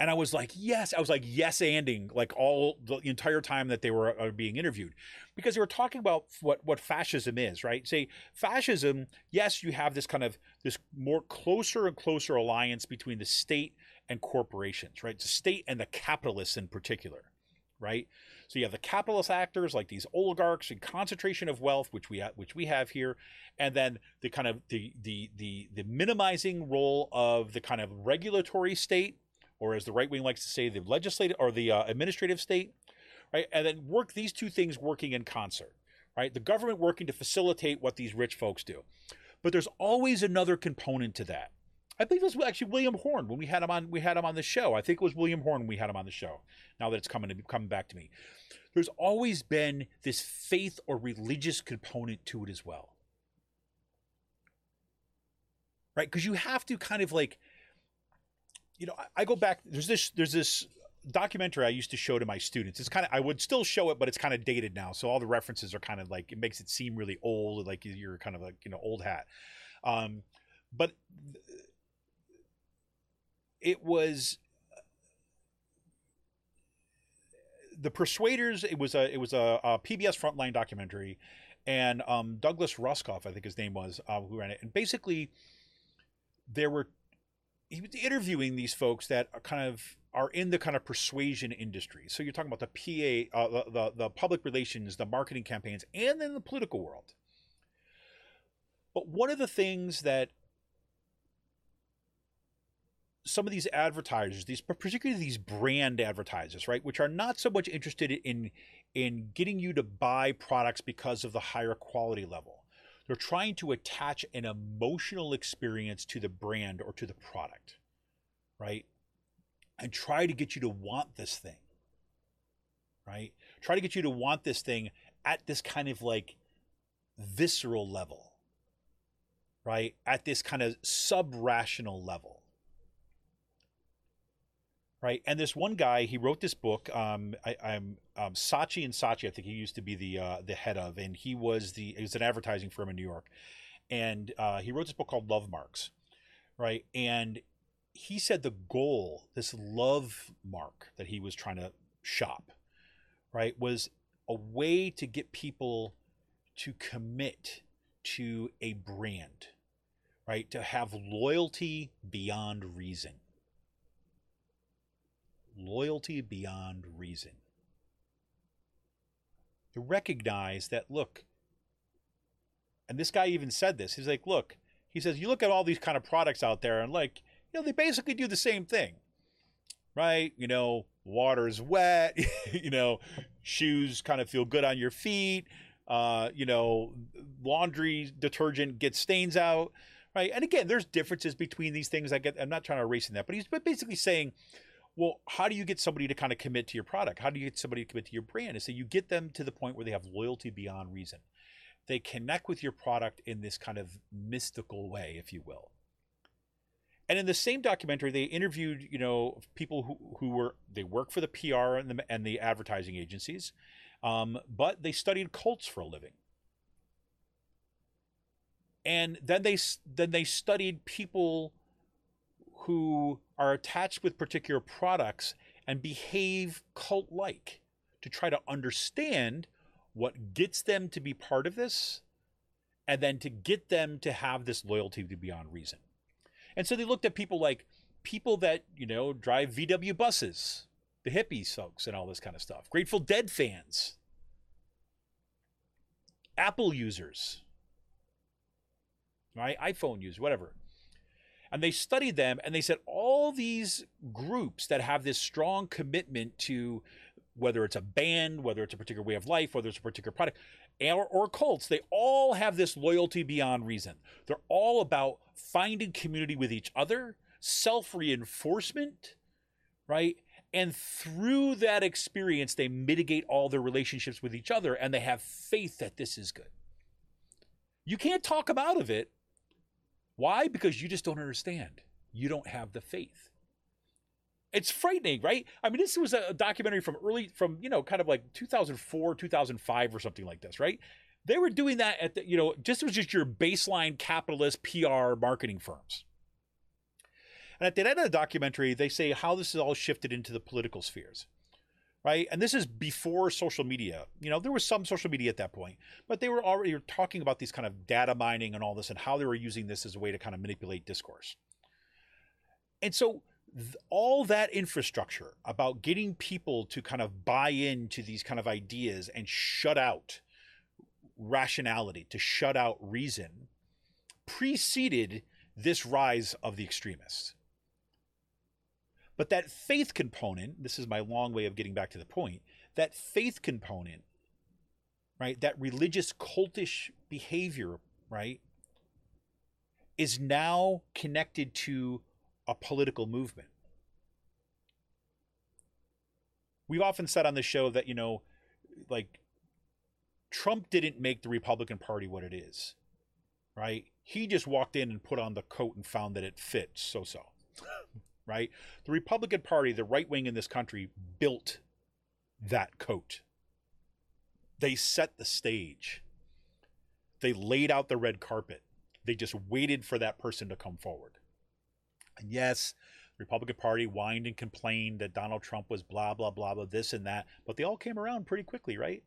and I was like, yes, I was like yes anding like all the entire time that they were uh, being interviewed, because they were talking about what what fascism is, right? Say fascism, yes, you have this kind of this more closer and closer alliance between the state and corporations, right? The state and the capitalists in particular, right? So you have the capitalist actors like these oligarchs and concentration of wealth, which we ha- which we have here, and then the kind of the the the the minimizing role of the kind of regulatory state, or as the right wing likes to say, the legislative or the uh, administrative state, right? And then work these two things working in concert, right? The government working to facilitate what these rich folks do, but there's always another component to that. I believe it was actually William Horn when we had him on. We had him on the show. I think it was William Horn we had him on the show. Now that it's coming to coming back to me, there's always been this faith or religious component to it as well, right? Because you have to kind of like, you know, I, I go back. There's this. There's this documentary I used to show to my students. It's kind of I would still show it, but it's kind of dated now. So all the references are kind of like it makes it seem really old, like you're kind of like you know old hat. Um, but it was the Persuaders. It was a it was a, a PBS Frontline documentary, and um, Douglas Rushkoff, I think his name was, uh, who ran it. And basically, there were he was interviewing these folks that are kind of are in the kind of persuasion industry. So you're talking about the PA, uh, the, the the public relations, the marketing campaigns, and then the political world. But one of the things that some of these advertisers, these particularly these brand advertisers, right, which are not so much interested in in getting you to buy products because of the higher quality level. They're trying to attach an emotional experience to the brand or to the product, right? And try to get you to want this thing. Right? Try to get you to want this thing at this kind of like visceral level. Right? At this kind of sub-rational level right? And this one guy, he wrote this book. Um, I, am um, Saatchi and Saatchi. I think he used to be the uh, the head of, and he was the he was an advertising firm in New York, and uh, he wrote this book called Love Marks, right? And he said the goal, this love mark that he was trying to shop, right, was a way to get people to commit to a brand, right? To have loyalty beyond reason. Loyalty beyond reason. To recognize that, look, and this guy even said this. He's like, look, he says, you look at all these kind of products out there, and like, you know, they basically do the same thing, right? You know, water's wet, you know, shoes kind of feel good on your feet, uh, you know, laundry detergent gets stains out, right? And again, there's differences between these things. I get, I'm not trying to erase that, but he's basically saying, well, how do you get somebody to kind of commit to your product? How do you get somebody to commit to your brand? And so you get them to the point where they have loyalty beyond reason. They connect with your product in this kind of mystical way, if you will. And in the same documentary, they interviewed, you know, people who, who were they work for the PR and the and the advertising agencies, um, but they studied cults for a living. And then they then they studied people who are attached with particular products and behave cult like to try to understand what gets them to be part of this and then to get them to have this loyalty to beyond reason. And so they looked at people like people that, you know, drive VW buses, the hippies folks and all this kind of stuff, Grateful Dead fans, Apple users, right? iPhone users, whatever. And they studied them and they said all these groups that have this strong commitment to whether it's a band, whether it's a particular way of life, whether it's a particular product, or, or cults, they all have this loyalty beyond reason. They're all about finding community with each other, self reinforcement, right? And through that experience, they mitigate all their relationships with each other and they have faith that this is good. You can't talk them out of it. Why? Because you just don't understand. You don't have the faith. It's frightening, right? I mean, this was a documentary from early, from, you know, kind of like 2004, 2005 or something like this, right? They were doing that at the, you know, just was just your baseline capitalist PR marketing firms. And at the end of the documentary, they say how this is all shifted into the political spheres, right? And this is before social media. You know, there was some social media at that point, but they were already talking about these kind of data mining and all this and how they were using this as a way to kind of manipulate discourse. And so th- all that infrastructure about getting people to kind of buy into these kind of ideas and shut out rationality, to shut out reason, preceded this rise of the extremists. But that faith component, this is my long way of getting back to the point, that faith component, right, that religious cultish behavior, right, is now connected to a political movement. We've often said on the show that, you know, like Trump didn't make the Republican Party what it is, right? He just walked in and put on the coat and found that it fit so so, right? The Republican Party, the right wing in this country, built that coat. They set the stage, they laid out the red carpet. They just waited for that person to come forward. And yes, Republican Party whined and complained that Donald Trump was blah, blah, blah, blah, this and that, but they all came around pretty quickly, right?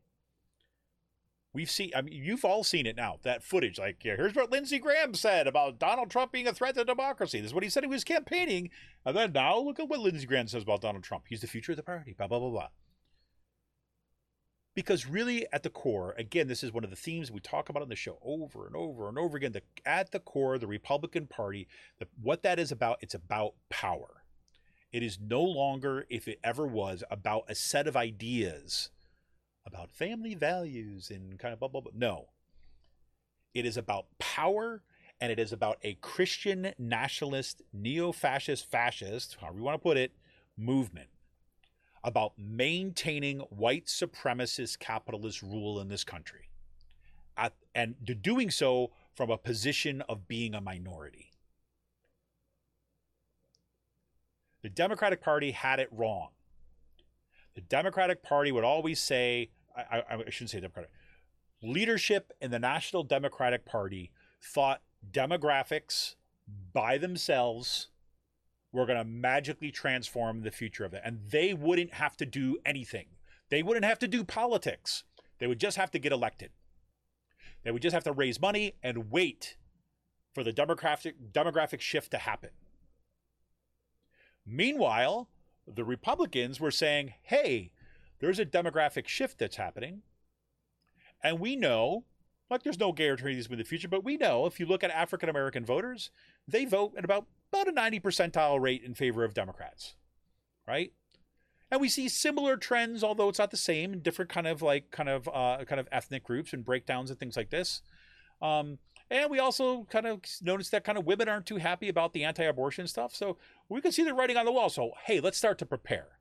We've seen, I mean, you've all seen it now, that footage. Like, here's what Lindsey Graham said about Donald Trump being a threat to democracy. This is what he said he was campaigning. And then now look at what Lindsey Graham says about Donald Trump. He's the future of the party, blah, blah, blah, blah. Because really, at the core, again, this is one of the themes we talk about on the show over and over and over again. The, at the core, the Republican Party, the, what that is about, it's about power. It is no longer, if it ever was, about a set of ideas about family values and kind of blah, blah, blah. No. It is about power and it is about a Christian nationalist, neo fascist, fascist, however you want to put it, movement about maintaining white supremacist capitalist rule in this country. At, and doing so from a position of being a minority. The Democratic Party had it wrong. The Democratic Party would always say, I, I, shouldn't say Democratic, leadership in the National Democratic Party thought demographics by themselves were going to magically transform the future of it. And they wouldn't have to do anything. They wouldn't have to do politics. They would just have to get elected. They would just have to raise money and wait for the demographic demographic shift to happen. Meanwhile, the Republicans were saying, "Hey, there's a demographic shift that's happening. And we know, like there's no guarantees in the future, but we know if you look at African American voters, they vote at about about a 90 percentile rate in favor of Democrats. Right? And we see similar trends, although it's not the same, in different kind of like kind of uh, kind of ethnic groups and breakdowns and things like this. Um, and we also kind of notice that kind of women aren't too happy about the anti-abortion stuff. So we can see the writing on the wall. So hey, let's start to prepare.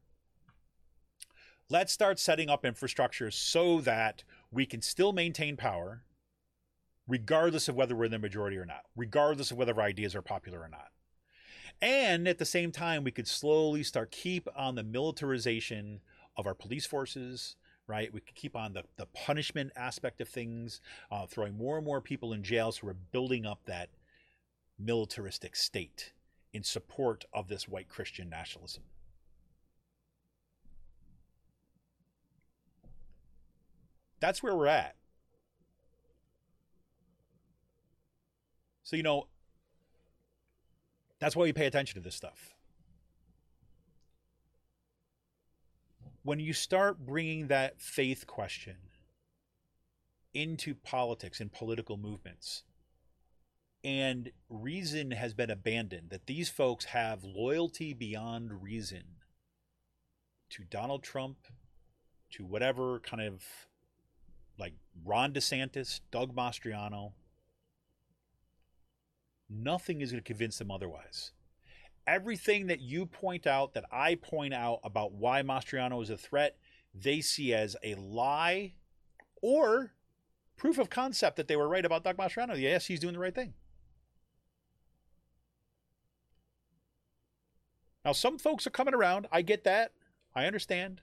Let's start setting up infrastructure so that we can still maintain power, regardless of whether we're in the majority or not, regardless of whether our ideas are popular or not. And at the same time, we could slowly start keep on the militarization of our police forces, right? We could keep on the, the punishment aspect of things, uh, throwing more and more people in jail. So we're building up that militaristic state in support of this white Christian nationalism. That's where we're at. So, you know, that's why we pay attention to this stuff. When you start bringing that faith question into politics and political movements, and reason has been abandoned, that these folks have loyalty beyond reason to Donald Trump, to whatever kind of like Ron DeSantis, Doug Mastriano, nothing is going to convince them otherwise. Everything that you point out, that I point out about why Mastriano is a threat, they see as a lie or proof of concept that they were right about Doug Mastriano. Yes, he's doing the right thing. Now, some folks are coming around. I get that. I understand.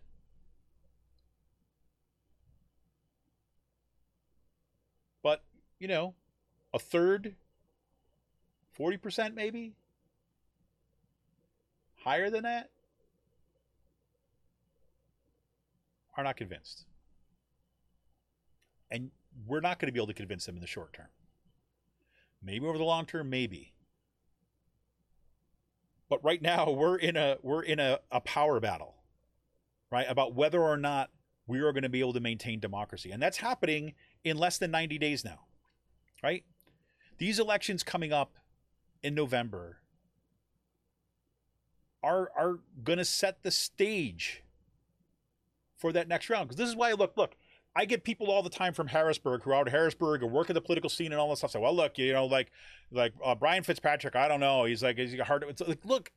But, you know, a third, 40% maybe, higher than that, are not convinced. And we're not going to be able to convince them in the short term. Maybe over the long term, maybe. But right now we're in a we're in a, a power battle, right? About whether or not we are going to be able to maintain democracy. And that's happening in less than 90 days now, right? These elections coming up in November are are going to set the stage for that next round. Because this is why, look, look, I get people all the time from Harrisburg who are out of Harrisburg and work in the political scene and all this stuff. Say, well, look, you know, like like uh, Brian Fitzpatrick, I don't know. He's like, he's hard. It's like, look.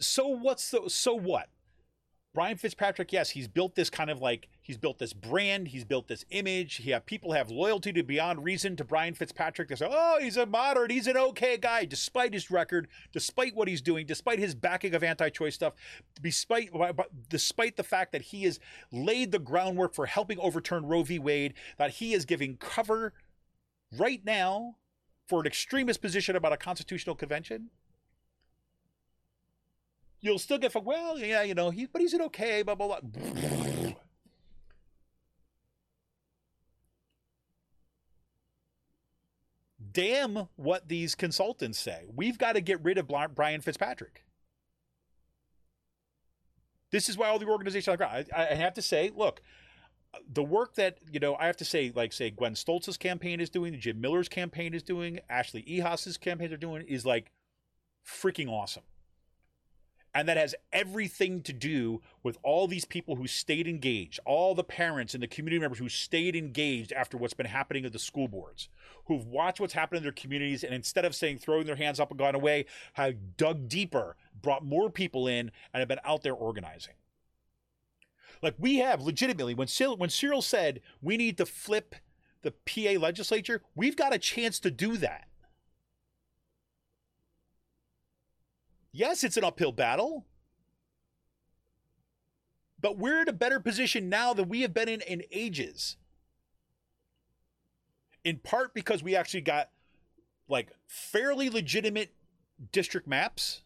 So what's the so what? Brian Fitzpatrick, yes, he's built this kind of like he's built this brand, he's built this image. He have people have loyalty to beyond reason to Brian Fitzpatrick. They say, oh, he's a moderate, he's an okay guy, despite his record, despite what he's doing, despite his backing of anti-choice stuff, despite despite the fact that he has laid the groundwork for helping overturn Roe v. Wade, that he is giving cover right now for an extremist position about a constitutional convention you'll still get well, yeah, you know, he but he's an okay, blah blah blah. Damn what these consultants say. We've got to get rid of Brian Fitzpatrick. This is why all the organizations ground. I, I have to say, look, the work that you know, I have to say, like say Gwen Stolz's campaign is doing, Jim Miller's campaign is doing, Ashley Ehasz's campaigns are doing, is like freaking awesome. And that has everything to do with all these people who stayed engaged, all the parents and the community members who stayed engaged after what's been happening at the school boards, who've watched what's happened in their communities, and instead of saying throwing their hands up and gone away, have dug deeper, brought more people in, and have been out there organizing. Like we have legitimately, when Cyril, when Cyril said we need to flip the PA legislature, we've got a chance to do that. Yes, it's an uphill battle. But we're in a better position now than we have been in in ages. In part because we actually got like fairly legitimate district maps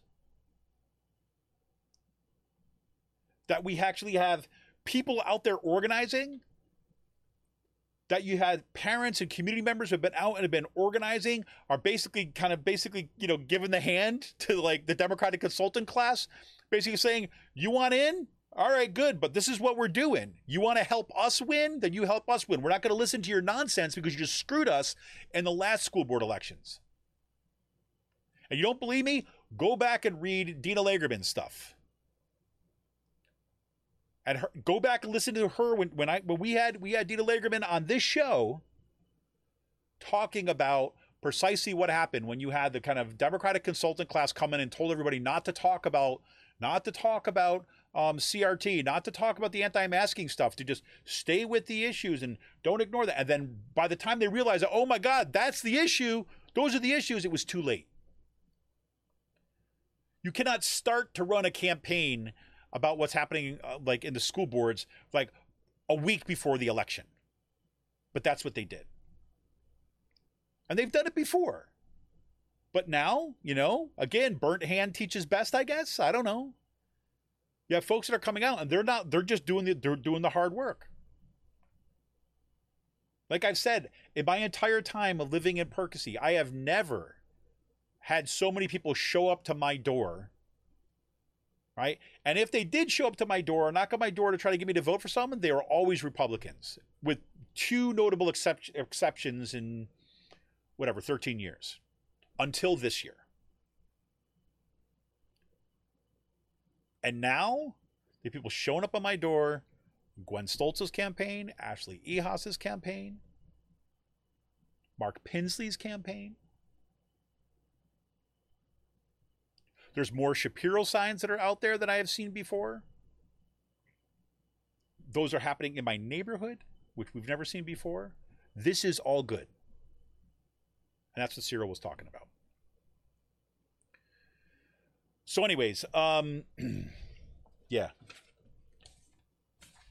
that we actually have people out there organizing that you had parents and community members who have been out and have been organizing are basically kind of basically you know giving the hand to like the democratic consultant class basically saying you want in? All right good but this is what we're doing. You want to help us win? Then you help us win. We're not going to listen to your nonsense because you just screwed us in the last school board elections. And you don't believe me? Go back and read dina lagerman's stuff and her, go back and listen to her when, when I when we had we had Dina Lagerman on this show talking about precisely what happened when you had the kind of Democratic consultant class come in and told everybody not to talk about not to talk about um, CRT, not to talk about the anti-masking stuff, to just stay with the issues and don't ignore that. And then by the time they realized, oh my God, that's the issue, those are the issues, it was too late. You cannot start to run a campaign about what's happening uh, like in the school boards like a week before the election. But that's what they did. And they've done it before. But now, you know, again, burnt hand teaches best, I guess. I don't know. You have folks that are coming out and they're not they're just doing the they're doing the hard work. Like I've said, in my entire time of living in Percy, I have never had so many people show up to my door right? And if they did show up to my door, or knock on my door to try to get me to vote for someone, they were always Republicans, with two notable excep- exceptions in whatever 13 years, until this year. And now, the people showing up on my door, Gwen Stoltz's campaign, Ashley Ehasz's campaign, Mark Pinsley's campaign, There's more Shapiro signs that are out there that I have seen before. Those are happening in my neighborhood, which we've never seen before. This is all good. And that's what Cyril was talking about. So, anyways, um, yeah,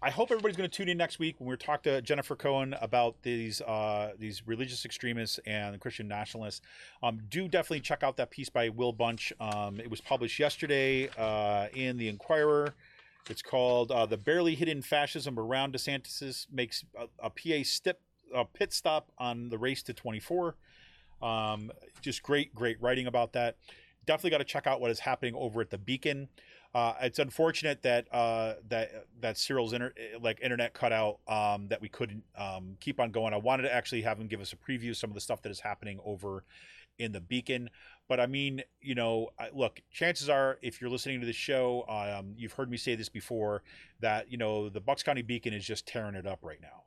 I hope everybody's going to tune in next week when we talk to Jennifer Cohen about these uh, these religious extremists and Christian nationalists. Um, do definitely check out that piece by Will Bunch. Um, it was published yesterday uh, in the Inquirer. It's called uh, "The Barely Hidden Fascism Around DeSantis Makes a, a PA stip, a pit stop on the race to 24." Um, just great, great writing about that. Definitely got to check out what is happening over at the Beacon. Uh, it's unfortunate that uh, that that Cyril's inter- like internet cut out um, that we couldn't um, keep on going. I wanted to actually have him give us a preview of some of the stuff that is happening over in the Beacon. But I mean, you know, look, chances are, if you're listening to the show, um, you've heard me say this before that you know the Bucks County Beacon is just tearing it up right now.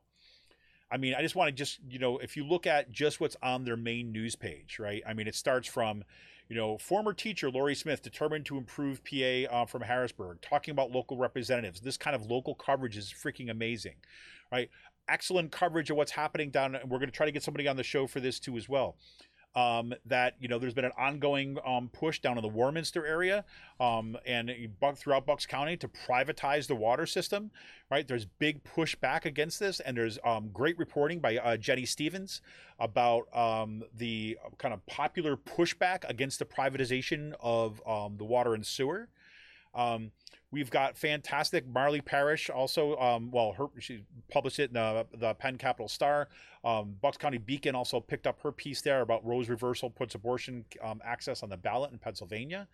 I mean, I just want to just you know, if you look at just what's on their main news page, right? I mean, it starts from you know, former teacher Lori Smith determined to improve PA uh, from Harrisburg, talking about local representatives. This kind of local coverage is freaking amazing, right? Excellent coverage of what's happening down. And we're going to try to get somebody on the show for this too as well um, that you know there's been an ongoing um, push down in the Warminster area um, and throughout Bucks County to privatize the water system. Right, there's big pushback against this, and there's um, great reporting by uh, Jenny Stevens about um, the kind of popular pushback against the privatization of um, the water and sewer. Um, we've got fantastic Marley Parish also. Um, well, her she published it in the, the Penn Capital Star. Um, Bucks County Beacon also picked up her piece there about Roe's reversal puts abortion um, access on the ballot in Pennsylvania,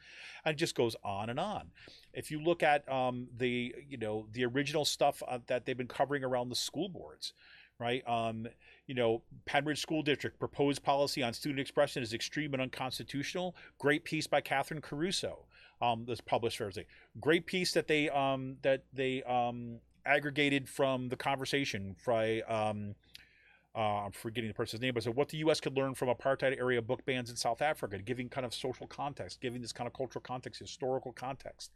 and it just goes on and on. If you look at um, the you know the original stuff uh, that they've been covering around the school boards, right? Um, you know, Pennridge School District proposed policy on student expression is extreme and unconstitutional. Great piece by Catherine Caruso um, that's published Thursday. Great piece that they um, that they um, aggregated from the conversation by um, uh, I'm forgetting the person's name, but so what the U.S. could learn from apartheid area book bans in South Africa, giving kind of social context, giving this kind of cultural context, historical context.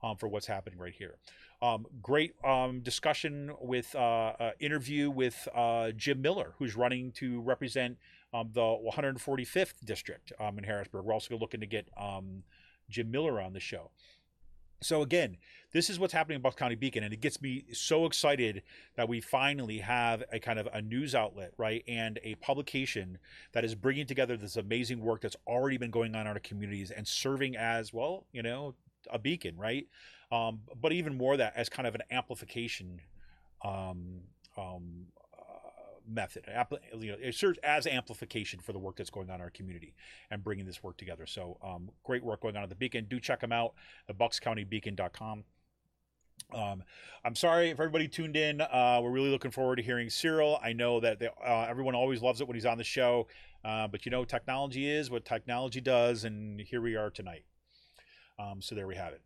Um, for what's happening right here. Um, great um, discussion with uh, uh, interview with uh, Jim Miller, who's running to represent um, the 145th district um, in Harrisburg. We're also looking to get um, Jim Miller on the show. So again, this is what's happening in Bucks County Beacon, and it gets me so excited that we finally have a kind of a news outlet, right, and a publication that is bringing together this amazing work that's already been going on in our communities and serving as well, you know, a beacon, right? Um, but even more that as kind of an amplification um, um, method. You know, it serves as amplification for the work that's going on in our community and bringing this work together. So um, great work going on at the Beacon. Do check them out at buckscountybeacon.com. Um, I'm sorry if everybody tuned in. Uh, we're really looking forward to hearing Cyril. I know that they, uh, everyone always loves it when he's on the show, uh, but you know, technology is what technology does, and here we are tonight. Um, so there we have it.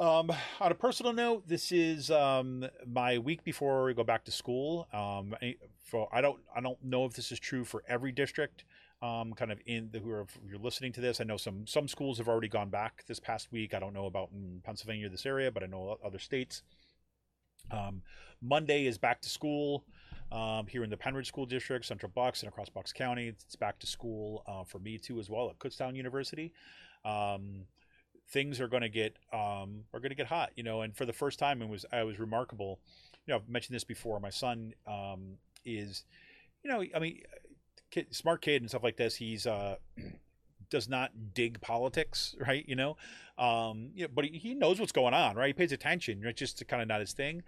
Um, on a personal note, this is um, my week before we go back to school. Um, I, for I don't I don't know if this is true for every district. Um, kind of in the, who are you're listening to this. I know some some schools have already gone back this past week. I don't know about in Pennsylvania this area, but I know other states. Um, Monday is back to school um, here in the Pennridge School District, Central Bucks, and across Bucks County. It's back to school uh, for me too as well at Kutztown University. Um, things are going to get um, are going to get hot, you know. And for the first time, it was I was remarkable. You know, I've mentioned this before. My son um, is, you know, I mean, kid, smart kid and stuff like this. He's uh, does not dig politics, right? You know, um, you know, but he, he knows what's going on, right? He pays attention. It's just kind of not his thing.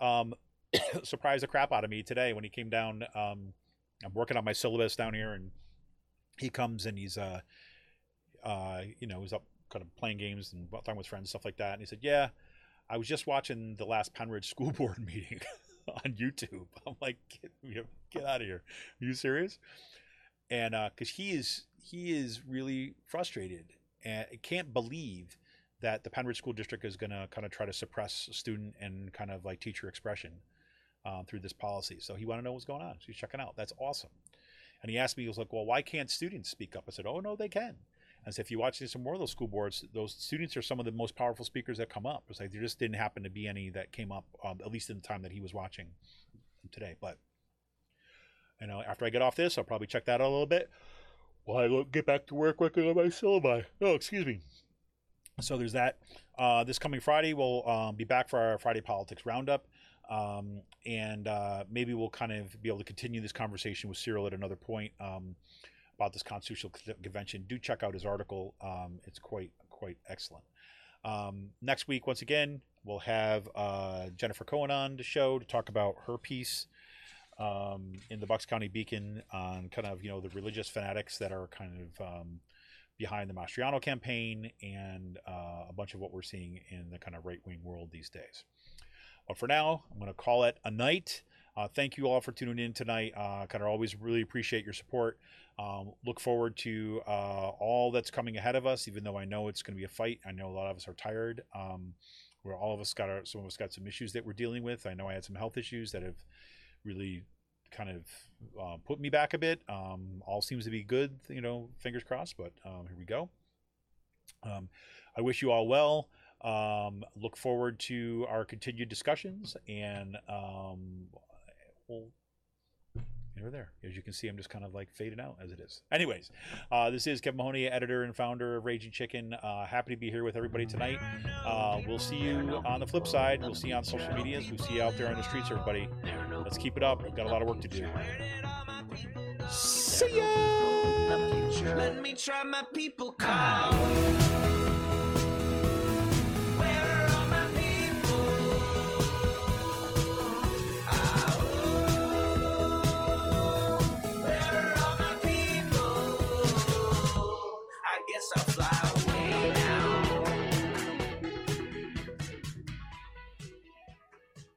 Um, surprised the crap out of me today when he came down. Um, I'm working on my syllabus down here, and he comes and he's uh, uh, you know, he's up kind of playing games and talking with friends, stuff like that. And he said, "Yeah, I was just watching the last Pennridge school board meeting on YouTube." I'm like, "Get, you know, get out of here! Are you serious?" And because uh, he is he is really frustrated and can't believe that the Pennridge School District is going to kind of try to suppress student and kind of like teacher expression uh, through this policy. So he wanted to know what's going on. So he's checking out. That's awesome. And he asked me, he was like, "Well, why can't students speak up?" I said, "Oh no, they can." And so if you watch some more of those school boards, those students are some of the most powerful speakers that come up. It's like there just didn't happen to be any that came up, um, at least in the time that he was watching today. But you know, after I get off this, I'll probably check that out a little bit while I get back to work working on my syllabi. Oh, excuse me. So there's that. Uh, this coming Friday, we'll um, be back for our Friday Politics Roundup. Um, and uh, maybe we'll kind of be able to continue this conversation with Cyril at another point um, about this constitutional convention. Do check out his article; um, it's quite quite excellent. Um, next week, once again, we'll have uh, Jennifer Cohen on the show to talk about her piece um, in the Bucks County Beacon on kind of you know the religious fanatics that are kind of um, behind the Mastriano campaign and uh, a bunch of what we're seeing in the kind of right wing world these days. But for now, I'm going to call it a night. Uh, thank you all for tuning in tonight. Uh, kind of always really appreciate your support. Um, look forward to uh, all that's coming ahead of us, even though I know it's going to be a fight. I know a lot of us are tired. Um, where all of us got our, some of us got some issues that we're dealing with. I know I had some health issues that have really kind of uh, put me back a bit. Um, all seems to be good, you know, fingers crossed, but um, here we go. Um, I wish you all well. Um, look forward to our continued discussions, and here or there. As you can see, I'm just kind of like fading out as it is. Anyways, uh, this is Kevin Mahoney, editor and founder of Raging Chicken. Uh, happy to be here with everybody tonight. Uh, we'll see you on the flip side. We'll see you on social medias. We'll see you out there on the streets, everybody. Let's keep it up. We've got a lot of work to do. See ya!